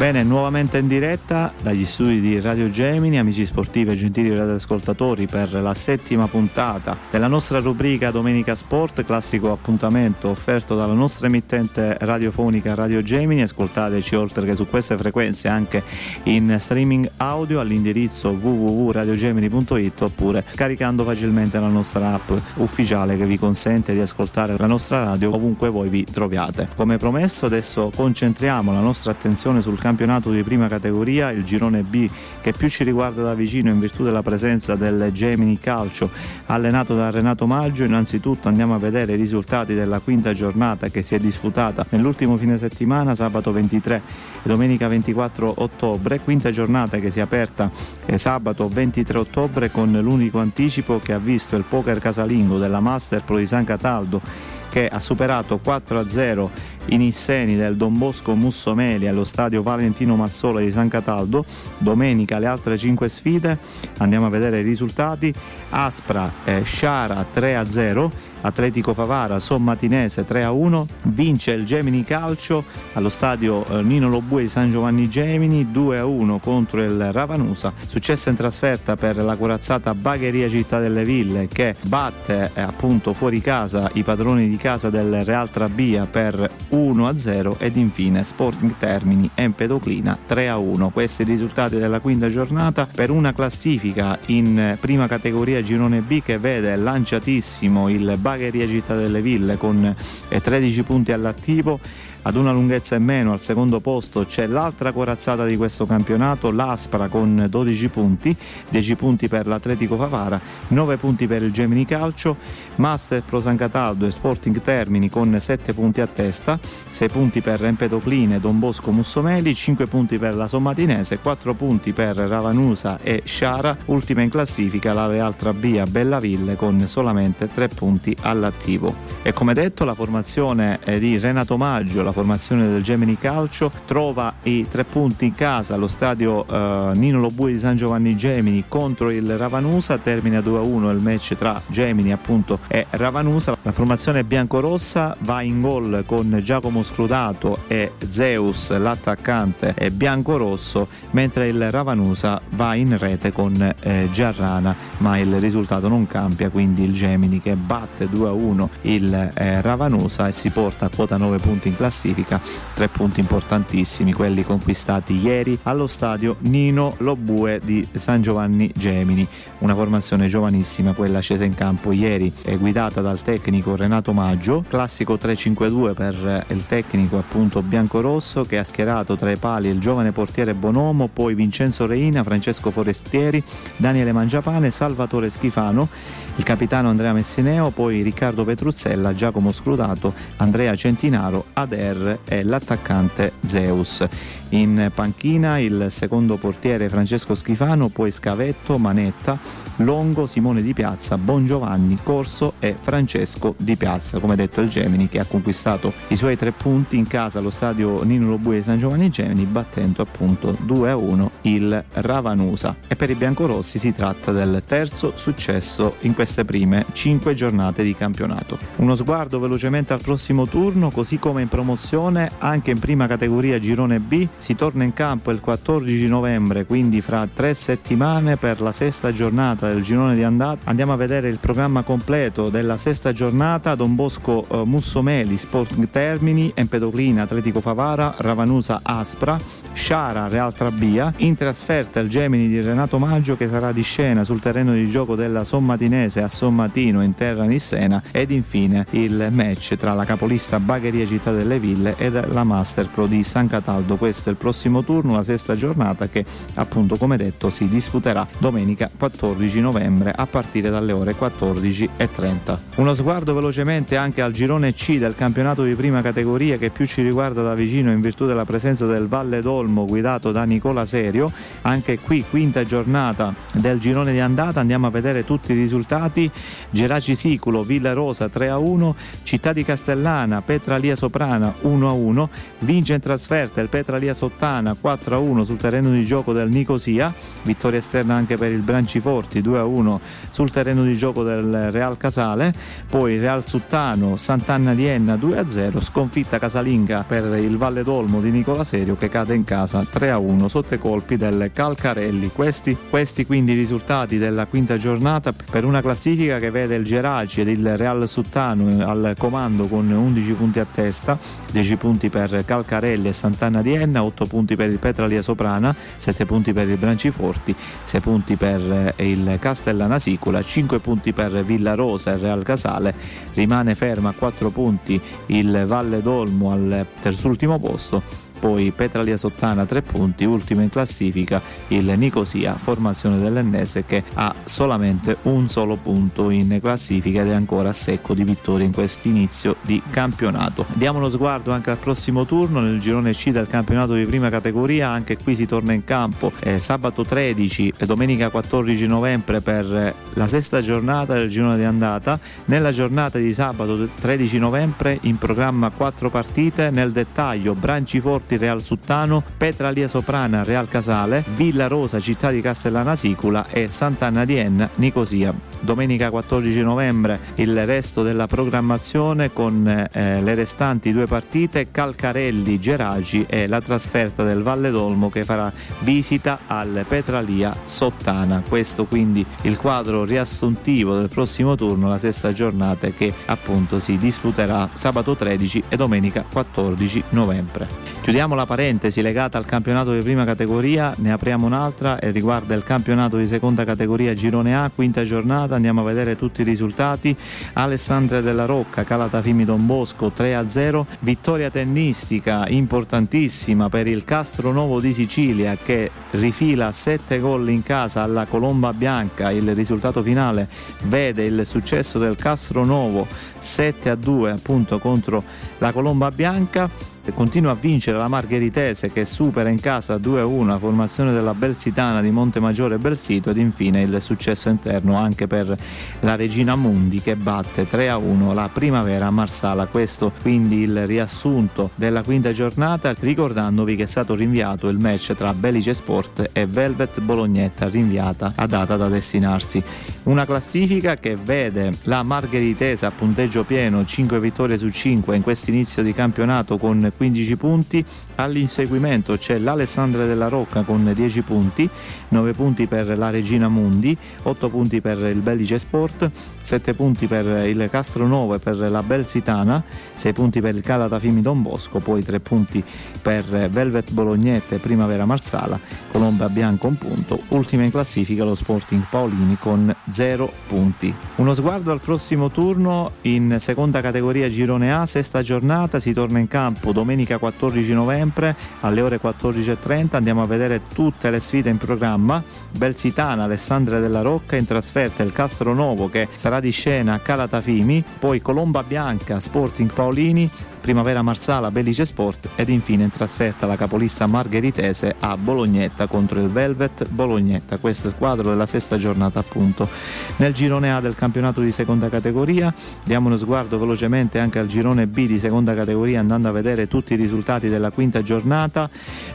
Bene, nuovamente in diretta dagli studi di Radio Gemini, amici sportivi e gentili radioascoltatori, per la settima puntata della nostra rubrica Domenica Sport, classico appuntamento offerto dalla nostra emittente radiofonica Radio Gemini. Ascoltateci oltre che su queste frequenze anche in streaming audio all'indirizzo www.radiogemini.it oppure caricando facilmente la nostra app ufficiale che vi consente di ascoltare la nostra radio ovunque voi vi troviate. Come promesso adesso concentriamo la nostra attenzione sul campionato di prima categoria, il girone B che più ci riguarda da vicino in virtù della presenza del Gemini Calcio allenato da Renato Maggio. Innanzitutto andiamo a vedere i risultati della quinta giornata che si è disputata nell'ultimo fine settimana, sabato 23 e domenica 24 ottobre, quinta giornata che si è aperta eh, sabato 23 ottobre con l'unico anticipo che ha visto il poker casalingo della Master Pro di San Cataldo che ha superato 4-0 i nisseni del Don Bosco Mussomeli allo stadio Valentino Massola di San Cataldo. Domenica le altre 5 sfide, andiamo a vedere i risultati. Aspra eh, Sciara 3-0, Atletico Favara, Sommatinese 3-1, vince il Gemini Calcio allo stadio eh, Nino Lobue di San Giovanni Gemini 2-1 contro il Ravanusa, successo in trasferta per la corazzata Bagheria Città delle Ville che batte eh, appunto fuori casa i padroni di casa del Real Trabia per 1-0 ed infine Sporting Termini Empedoclina 3-1. Questi risultati della quinta giornata per una classifica in prima categoria girone B che vede lanciatissimo il Bagheria Città delle Ville con 13 punti all'attivo ad una lunghezza in meno al secondo posto c'è l'altra corazzata di questo campionato, l'Aspra con 12 punti, 10 punti per l'Atletico Favara, 9 punti per il Gemini Calcio, Master Pro San Cataldo e Sporting Termini con 7 punti a testa, 6 punti per Empedocline, Don Bosco Mussomeli, 5 punti per la Sommatinese, 4 punti per Ravanusa e Sciara, ultima in classifica la Real Trabia Bellaville con solamente 3 punti all'attivo. E come detto la formazione di Renato Maggio, la formazione del Gemini Calcio trova i tre punti in casa allo stadio eh, Nino Lobue di San Giovanni Gemini contro il Ravanusa, termina 2-1 il match tra Gemini appunto e Ravanusa. La formazione biancorossa va in gol con Giacomo Scrutato e Zeus, l'attaccante è biancorosso, mentre il Ravanusa va in rete con eh, Giarrana, ma il risultato non cambia, quindi il Gemini che batte 2-1 il eh, Ravanusa e si porta a quota 9 punti in classifica classifica, tre punti importantissimi, quelli conquistati ieri allo stadio Nino Lobue di San Giovanni Gemini, una formazione giovanissima, quella scesa in campo ieri, è guidata dal tecnico Renato Maggio, classico 3-5-2 per il tecnico appunto biancorosso che ha schierato tra i pali il giovane portiere Bonomo, poi Vincenzo Reina, Francesco Forestieri, Daniele Mangiapane, Salvatore Schifano, il capitano Andrea Messineo, poi Riccardo Petruzzella, Giacomo Scrutato, Andrea Centinaro, Ader e l'attaccante Zeus. In panchina il secondo portiere Francesco Schifano, poi Scavetto, Manetta, Longo, Simone Di Piazza, Bongiovanni, Corso e Francesco Di Piazza, come detto il Gemini che ha conquistato i suoi tre punti in casa allo stadio Nino Lobue di San Giovanni Gemini battendo appunto 2-1 il Ravanusa. E per i biancorossi si tratta del terzo successo in queste prime cinque giornate di campionato. Uno sguardo velocemente al prossimo turno, così come in promozione anche in prima categoria girone B si torna in campo il 14 novembre, quindi fra tre settimane per la sesta giornata del girone di andata. Andiamo a vedere il programma completo della sesta giornata: Don Bosco eh, Mussomeli, Sporting Termini, Empedoclina, Atletico Favara, Ravanusa Aspra, Sciara, Real Trabia. In trasferta il Gemini di Renato Maggio che sarà di scena sul terreno di gioco della Sommatinese a Sommatino in terra nissena ed infine il match tra la capolista Bagheria Città delle Ville e la Master Pro di San Cataldo. Questo è il prossimo turno, la sesta giornata che appunto come detto si disputerà domenica 14 novembre a partire dalle ore 14.30. Uno sguardo velocemente anche al girone C del campionato di prima categoria che più ci riguarda da vicino in virtù della presenza del Valle d'Olmo guidato da Nicola Serio. Anche qui quinta giornata del girone di andata, andiamo a vedere tutti i risultati. Geraci Siculo, Villa Rosa 3-1, Città di Castellana, Petralia Soprana 1-1, vince in trasferta il Petralia Sottana 4-1 sul terreno di gioco del Nicosia, vittoria esterna anche per il Branciforti 2-1 sul terreno di gioco del Real Casale, poi Real Suttano, Sant'Anna di Enna 2-0, sconfitta casalinga per il Valle d'Olmo di Nicola Serio che cade in casa 3-1 sotto i colpi del Calcarelli. Questi, questi quindi i risultati della quinta giornata per una classifica che vede il Geraci ed il Real Suttano al comando con 11 punti a testa, 10 punti per Calcarelli e Sant'Anna di Enna, 8 punti per il Petralia Soprana, 7 punti per il Branciforti, 6 punti per il Castellana Sicola, 5 punti per Villa Rosa e Real Casale, rimane ferma a 4 punti il Valle d'Olmo al terzultimo posto poi Petralia Sottana 3 punti, ultimo in classifica il Nicosia, formazione dell'Ennese che ha solamente un solo punto in classifica ed è ancora a secco di vittorie in questo inizio di campionato. Diamo uno sguardo anche al prossimo turno nel girone C del campionato di prima categoria, anche qui si torna in campo eh, sabato 13 e domenica 14 novembre per la sesta giornata del girone di andata. Nella giornata di sabato 13 novembre in programma 4 partite, nel dettaglio Branciforte Sporti Real Suttano, Petralia Soprana Real Casale, Villa Rosa Città di Castellana Sicula e Sant'Anna di Enna Nicosia. Domenica 14 novembre il resto della programmazione con eh, le restanti due partite Calcarelli Geraci e la trasferta del Valle d'Olmo che farà visita al Petralia Sottana. Questo quindi il quadro riassuntivo del prossimo turno, la sesta giornata che appunto si disputerà sabato 13 e domenica 14 novembre. Chiudiamo la parentesi legata al campionato di prima categoria, ne apriamo un'altra e riguarda il campionato di seconda categoria Girone A, quinta giornata, andiamo a vedere tutti i risultati. Alessandria della Rocca, Calatafimi Don Bosco 3-0, vittoria tennistica importantissima per il Castro Novo di Sicilia che rifila 7 gol in casa alla Colomba Bianca, il risultato finale vede il successo del Castro Novo 7-2 appunto contro la Colomba Bianca continua a vincere la Margheritese che supera in casa 2-1 la formazione della Belsitana di Montemaggiore e Belsito ed infine il successo interno anche per la Regina Mundi che batte 3-1 la Primavera Marsala. Questo quindi il riassunto della quinta giornata ricordandovi che è stato rinviato il match tra Belice Sport e Velvet Bolognetta rinviata a data da destinarsi. Una classifica che vede la Margheritese a punteggio pieno 5 vittorie su 5 in questo inizio di campionato con 15 punti, all'inseguimento c'è l'Alessandria della Rocca con 10 punti, 9 punti per la Regina Mundi, 8 punti per il Bellice Sport, 7 punti per il Castro Nuovo e per la Belsitana, 6 punti per il Calata Fimi Don Bosco, poi 3 punti per Velvet Bolognette e Primavera Marsala, Colomba Bianco un punto, ultima in classifica lo Sporting Paolini con 0 punti. Uno sguardo al prossimo turno in seconda categoria Girone A, sesta giornata, si torna in campo domenica 14 novembre alle ore 14.30 andiamo a vedere tutte le sfide in programma. Belsitana, Alessandria della Rocca in trasferta il Castro Novo che sarà di scena a Calatafimi. Poi Colomba Bianca, Sporting Paolini Primavera Marsala, Bellice Sport ed infine in trasferta la capolista margheritese a Bolognetta contro il Velvet Bolognetta. Questo è il quadro della sesta giornata appunto. Nel girone A del campionato di seconda categoria diamo uno sguardo velocemente anche al girone B di seconda categoria andando a vedere tutti i risultati della quinta giornata.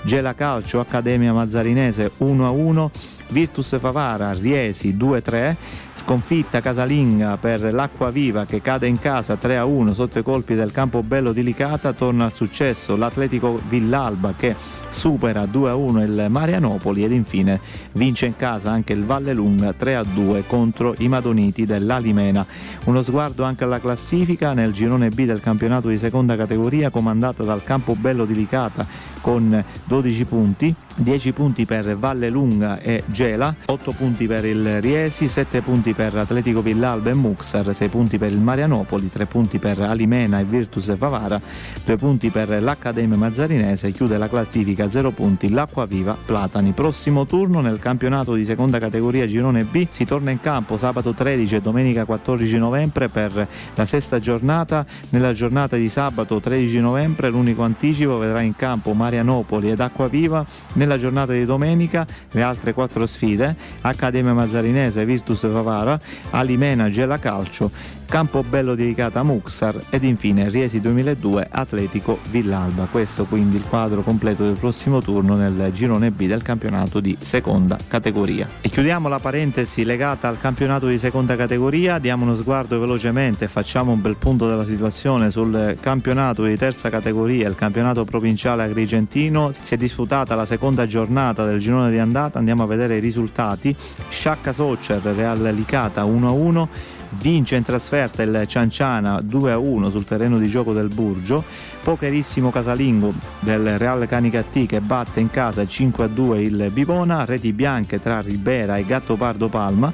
Gela Calcio Accademia Mazzarinese 1-1 Virtus Favara, Riesi 2-3, sconfitta casalinga per l'Acqua Viva che cade in casa 3-1 sotto i colpi del campo bello di Licata, torna al successo l'Atletico Villalba che supera 2-1 il Marianopoli ed infine vince in casa anche il Valle Lunga 3-2 contro i Madoniti dell'Alimena. Uno sguardo anche alla classifica nel girone B del campionato di seconda categoria comandata dal Campobello di Licata con 12 punti, 10 punti per Valle Lunga e Gela, 8 punti per il Riesi, 7 punti per Atletico Villalba e Muxar, 6 punti per il Marianopoli, 3 punti per Alimena e Virtus Favara, 2 punti per l'Accademia Mazzarinese, chiude la classifica 0 punti l'Acquaviva Platani. Prossimo turno nel campionato di seconda categoria Girone B si torna in campo sabato 13 e domenica 14 novembre per la sesta giornata. Nella giornata di sabato 13 novembre l'unico anticipo vedrà in campo Marianopoli ed Acquaviva. Nella giornata di domenica le altre quattro sfide Accademia Mazzarinese, Virtus Favara, Alimena, Gela Calcio, Campobello dedicata a Muxar ed infine Riesi 2002 Atletico Villalba. Questo quindi il quadro completo del prossimo turno nel girone B del campionato di seconda categoria. E chiudiamo la parentesi legata al campionato di seconda categoria, diamo uno sguardo velocemente, facciamo un bel punto della situazione sul campionato di terza categoria, il campionato provinciale agrigentino. Si è disputata la seconda giornata del girone di andata, andiamo a vedere i risultati. Sciacca Soccer Real Licata 1-1 vince in trasferta il Cianciana 2-1 sul terreno di gioco del Burgio, pokerissimo casalingo del Real Canicattì che batte in casa 5-2 il Bivona, reti bianche tra Ribera e Gattopardo Palma,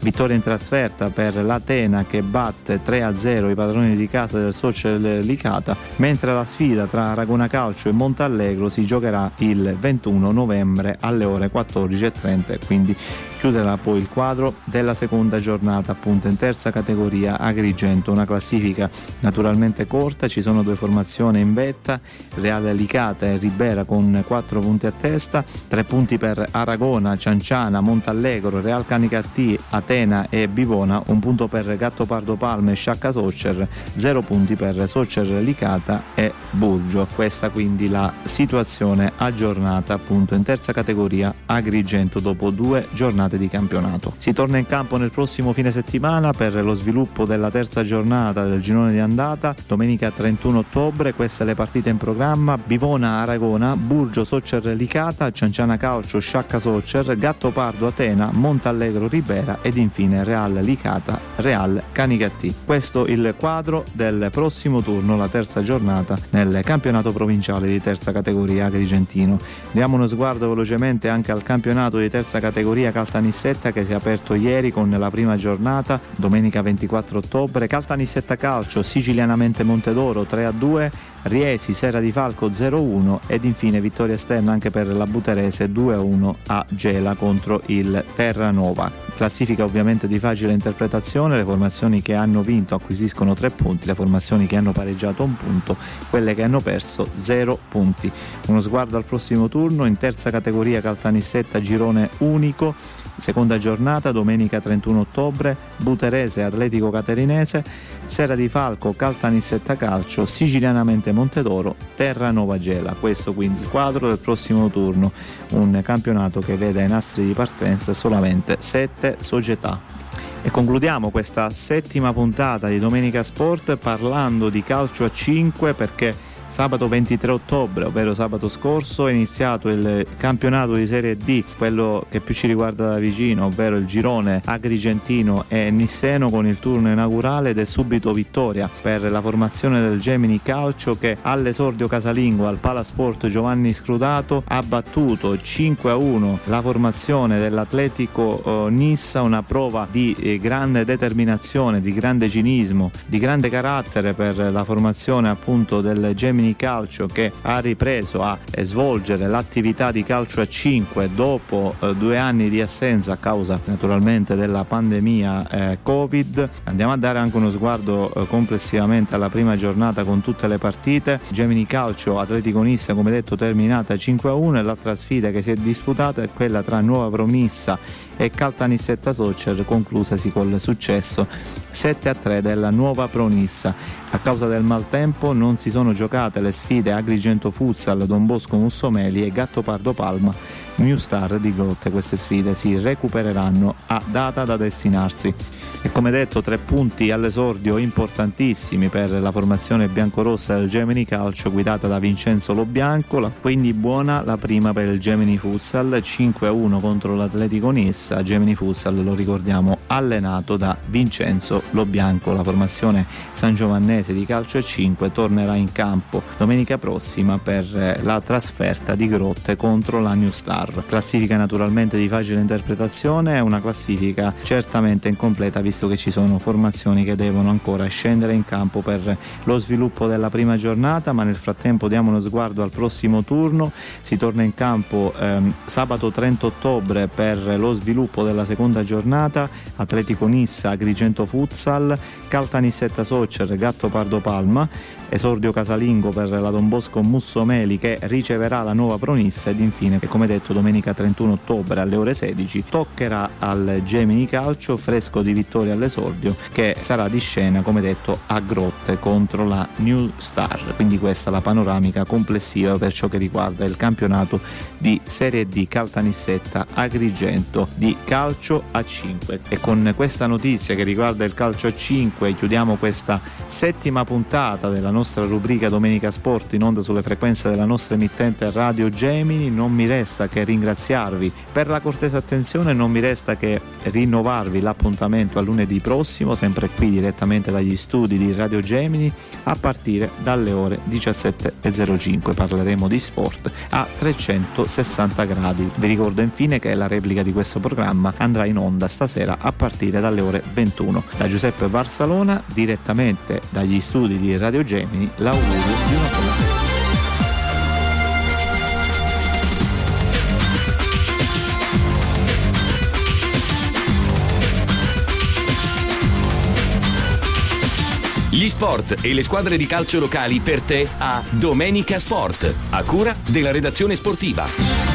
vittoria in trasferta per l'Atena che batte 3-0 i padroni di casa del Social Licata, mentre la sfida tra Aragona Calcio e Montallegro si giocherà il 21 novembre alle ore 14.30, quindi chiuderà poi il quadro della seconda giornata appunto in terza categoria Agrigento, una classifica naturalmente corta, ci sono due formazioni in vetta, Reale Licata e Ribera con 4 punti a testa, 3 punti per Aragona, Cianciana, Montallegro, Real Canicattì, Atena e Bivona, un punto per Gattopardo Palme e Sciacca Soccer, 0 punti per Soccer Licata e Burgio. Questa quindi la situazione aggiornata appunto in terza categoria Agrigento dopo due giornate di campionato. Si torna in campo nel prossimo fine settimana per lo sviluppo della terza giornata del girone di andata, domenica 31 ottobre, queste le partite in programma, Bivona Aragona, Burgio Soccer Licata, Cianciana Calcio Sciacca Soccer, Gattopardo Atena, Montallegro Ribera ed infine Real Licata, Real Canigattì. Questo il quadro del prossimo turno, la terza giornata nel campionato provinciale di terza categoria agrigentino. Diamo uno sguardo velocemente anche al campionato di terza categoria Caltanissetta che si è aperto ieri con la prima giornata, domenica 24 ottobre. Caltanissetta Calcio, sicilianamente Montedoro 3 a 2, Riesi, Serra di Falco 0-1 ed infine vittoria esterna anche per la Buterese 2-1 a Gela contro il Terranova. Classifica ovviamente di facile interpretazione, le formazioni che hanno vinto acquisiscono 3 punti, le formazioni che hanno pareggiato un punto, quelle che hanno perso 0 punti. Uno sguardo al prossimo turno, in terza categoria Caltanissetta girone unico, seconda giornata domenica 31 ottobre, Buterese Atletico Caterinese, Serra di Falco Caltanissetta Calcio, Sicilianamente Montedoro, Terranova Gela. Questo quindi il quadro del prossimo turno, un campionato che vede ai nastri di partenza solamente 7 società. E concludiamo questa settima puntata di Domenica Sport parlando di calcio a 5 perché Sabato 23 ottobre, ovvero sabato scorso, è iniziato il campionato di Serie D, quello che più ci riguarda da vicino, ovvero il girone agrigentino e nisseno con il turno inaugurale ed è subito vittoria per la formazione del Gemini Calcio che all'esordio casalingo al Palasport Giovanni Scrutato ha battuto 5 a 1 la formazione dell'Atletico eh, Nissa, una prova di eh, grande determinazione, di grande cinismo, di grande carattere per la formazione appunto del Gemini Gemini Calcio che ha ripreso a eh, svolgere l'attività di calcio a 5 dopo eh, due anni di assenza a causa naturalmente della pandemia eh, Covid. Andiamo a dare anche uno sguardo complessivamente alla prima giornata con tutte le partite. Gemini Calcio Atletico Nissa come detto terminata 5 a 1 e l'altra sfida che si è disputata è quella tra Nuova Promissa e Caltanissetta Soccer conclusasi col successo 7 a 3 della nuova Pronissa. A causa del maltempo non si sono giocate le sfide Agrigento Futsal, Don Bosco Mussomeli e Gattopardo Palma New Star di Grotte. Queste sfide si recupereranno a data da destinarsi. E come detto, tre punti all'esordio importantissimi per la formazione biancorossa del Gemini Calcio guidata da Vincenzo Lobianco, quindi buona la prima per il Gemini Futsal, 5-1 contro l'Atletico Nissa, Gemini Futsal lo ricordiamo allenato da Vincenzo Lobianco, la formazione San Giovannese di calcio a 5 tornerà in campo domenica prossima per la trasferta di Grotte contro la New Star. Classifica naturalmente di facile interpretazione, è una classifica certamente incompleta visto che ci sono formazioni che devono ancora scendere in campo per lo sviluppo della prima giornata, ma nel frattempo diamo uno sguardo al prossimo turno, si torna in campo ehm, sabato 30 ottobre per lo sviluppo della seconda giornata, Atletico Nissa, Agrigento Futsal, Caltanissetta Soccer, Gatto Pardo Palma, esordio casalingo per la Don Bosco Mussomeli che riceverà la nuova Pronissa ed infine, come detto, domenica 31 ottobre alle ore 16 toccherà al Gemini Calcio fresco di vittoria all'esordio che sarà di scena, come detto, a Grotte contro la New Star. Quindi questa è la panoramica complessiva per ciò che riguarda il campionato di Serie D Caltanissetta Agrigento di calcio a 5. E con questa notizia che riguarda il calcio a 5 chiudiamo questa settima puntata della nostra rubrica Domenica Sport in onda sulle frequenze della nostra emittente Radio Gemini. Non mi resta che ringraziarvi per la cortese attenzione, non mi resta che rinnovarvi l'appuntamento a lunedì prossimo, sempre qui direttamente dagli studi di Radio Gemini a partire dalle ore 17.05. Parleremo di sport a 360 gradi. Vi ricordo infine che la replica di questo programma andrà in onda stasera a partire dalle ore 21. Da Giuseppe Barsalona, direttamente dagli studi di Radio Gemini l'augurio di una buona serata. Gli sport e le squadre di calcio locali per te a Domenica Sport, a cura della redazione sportiva.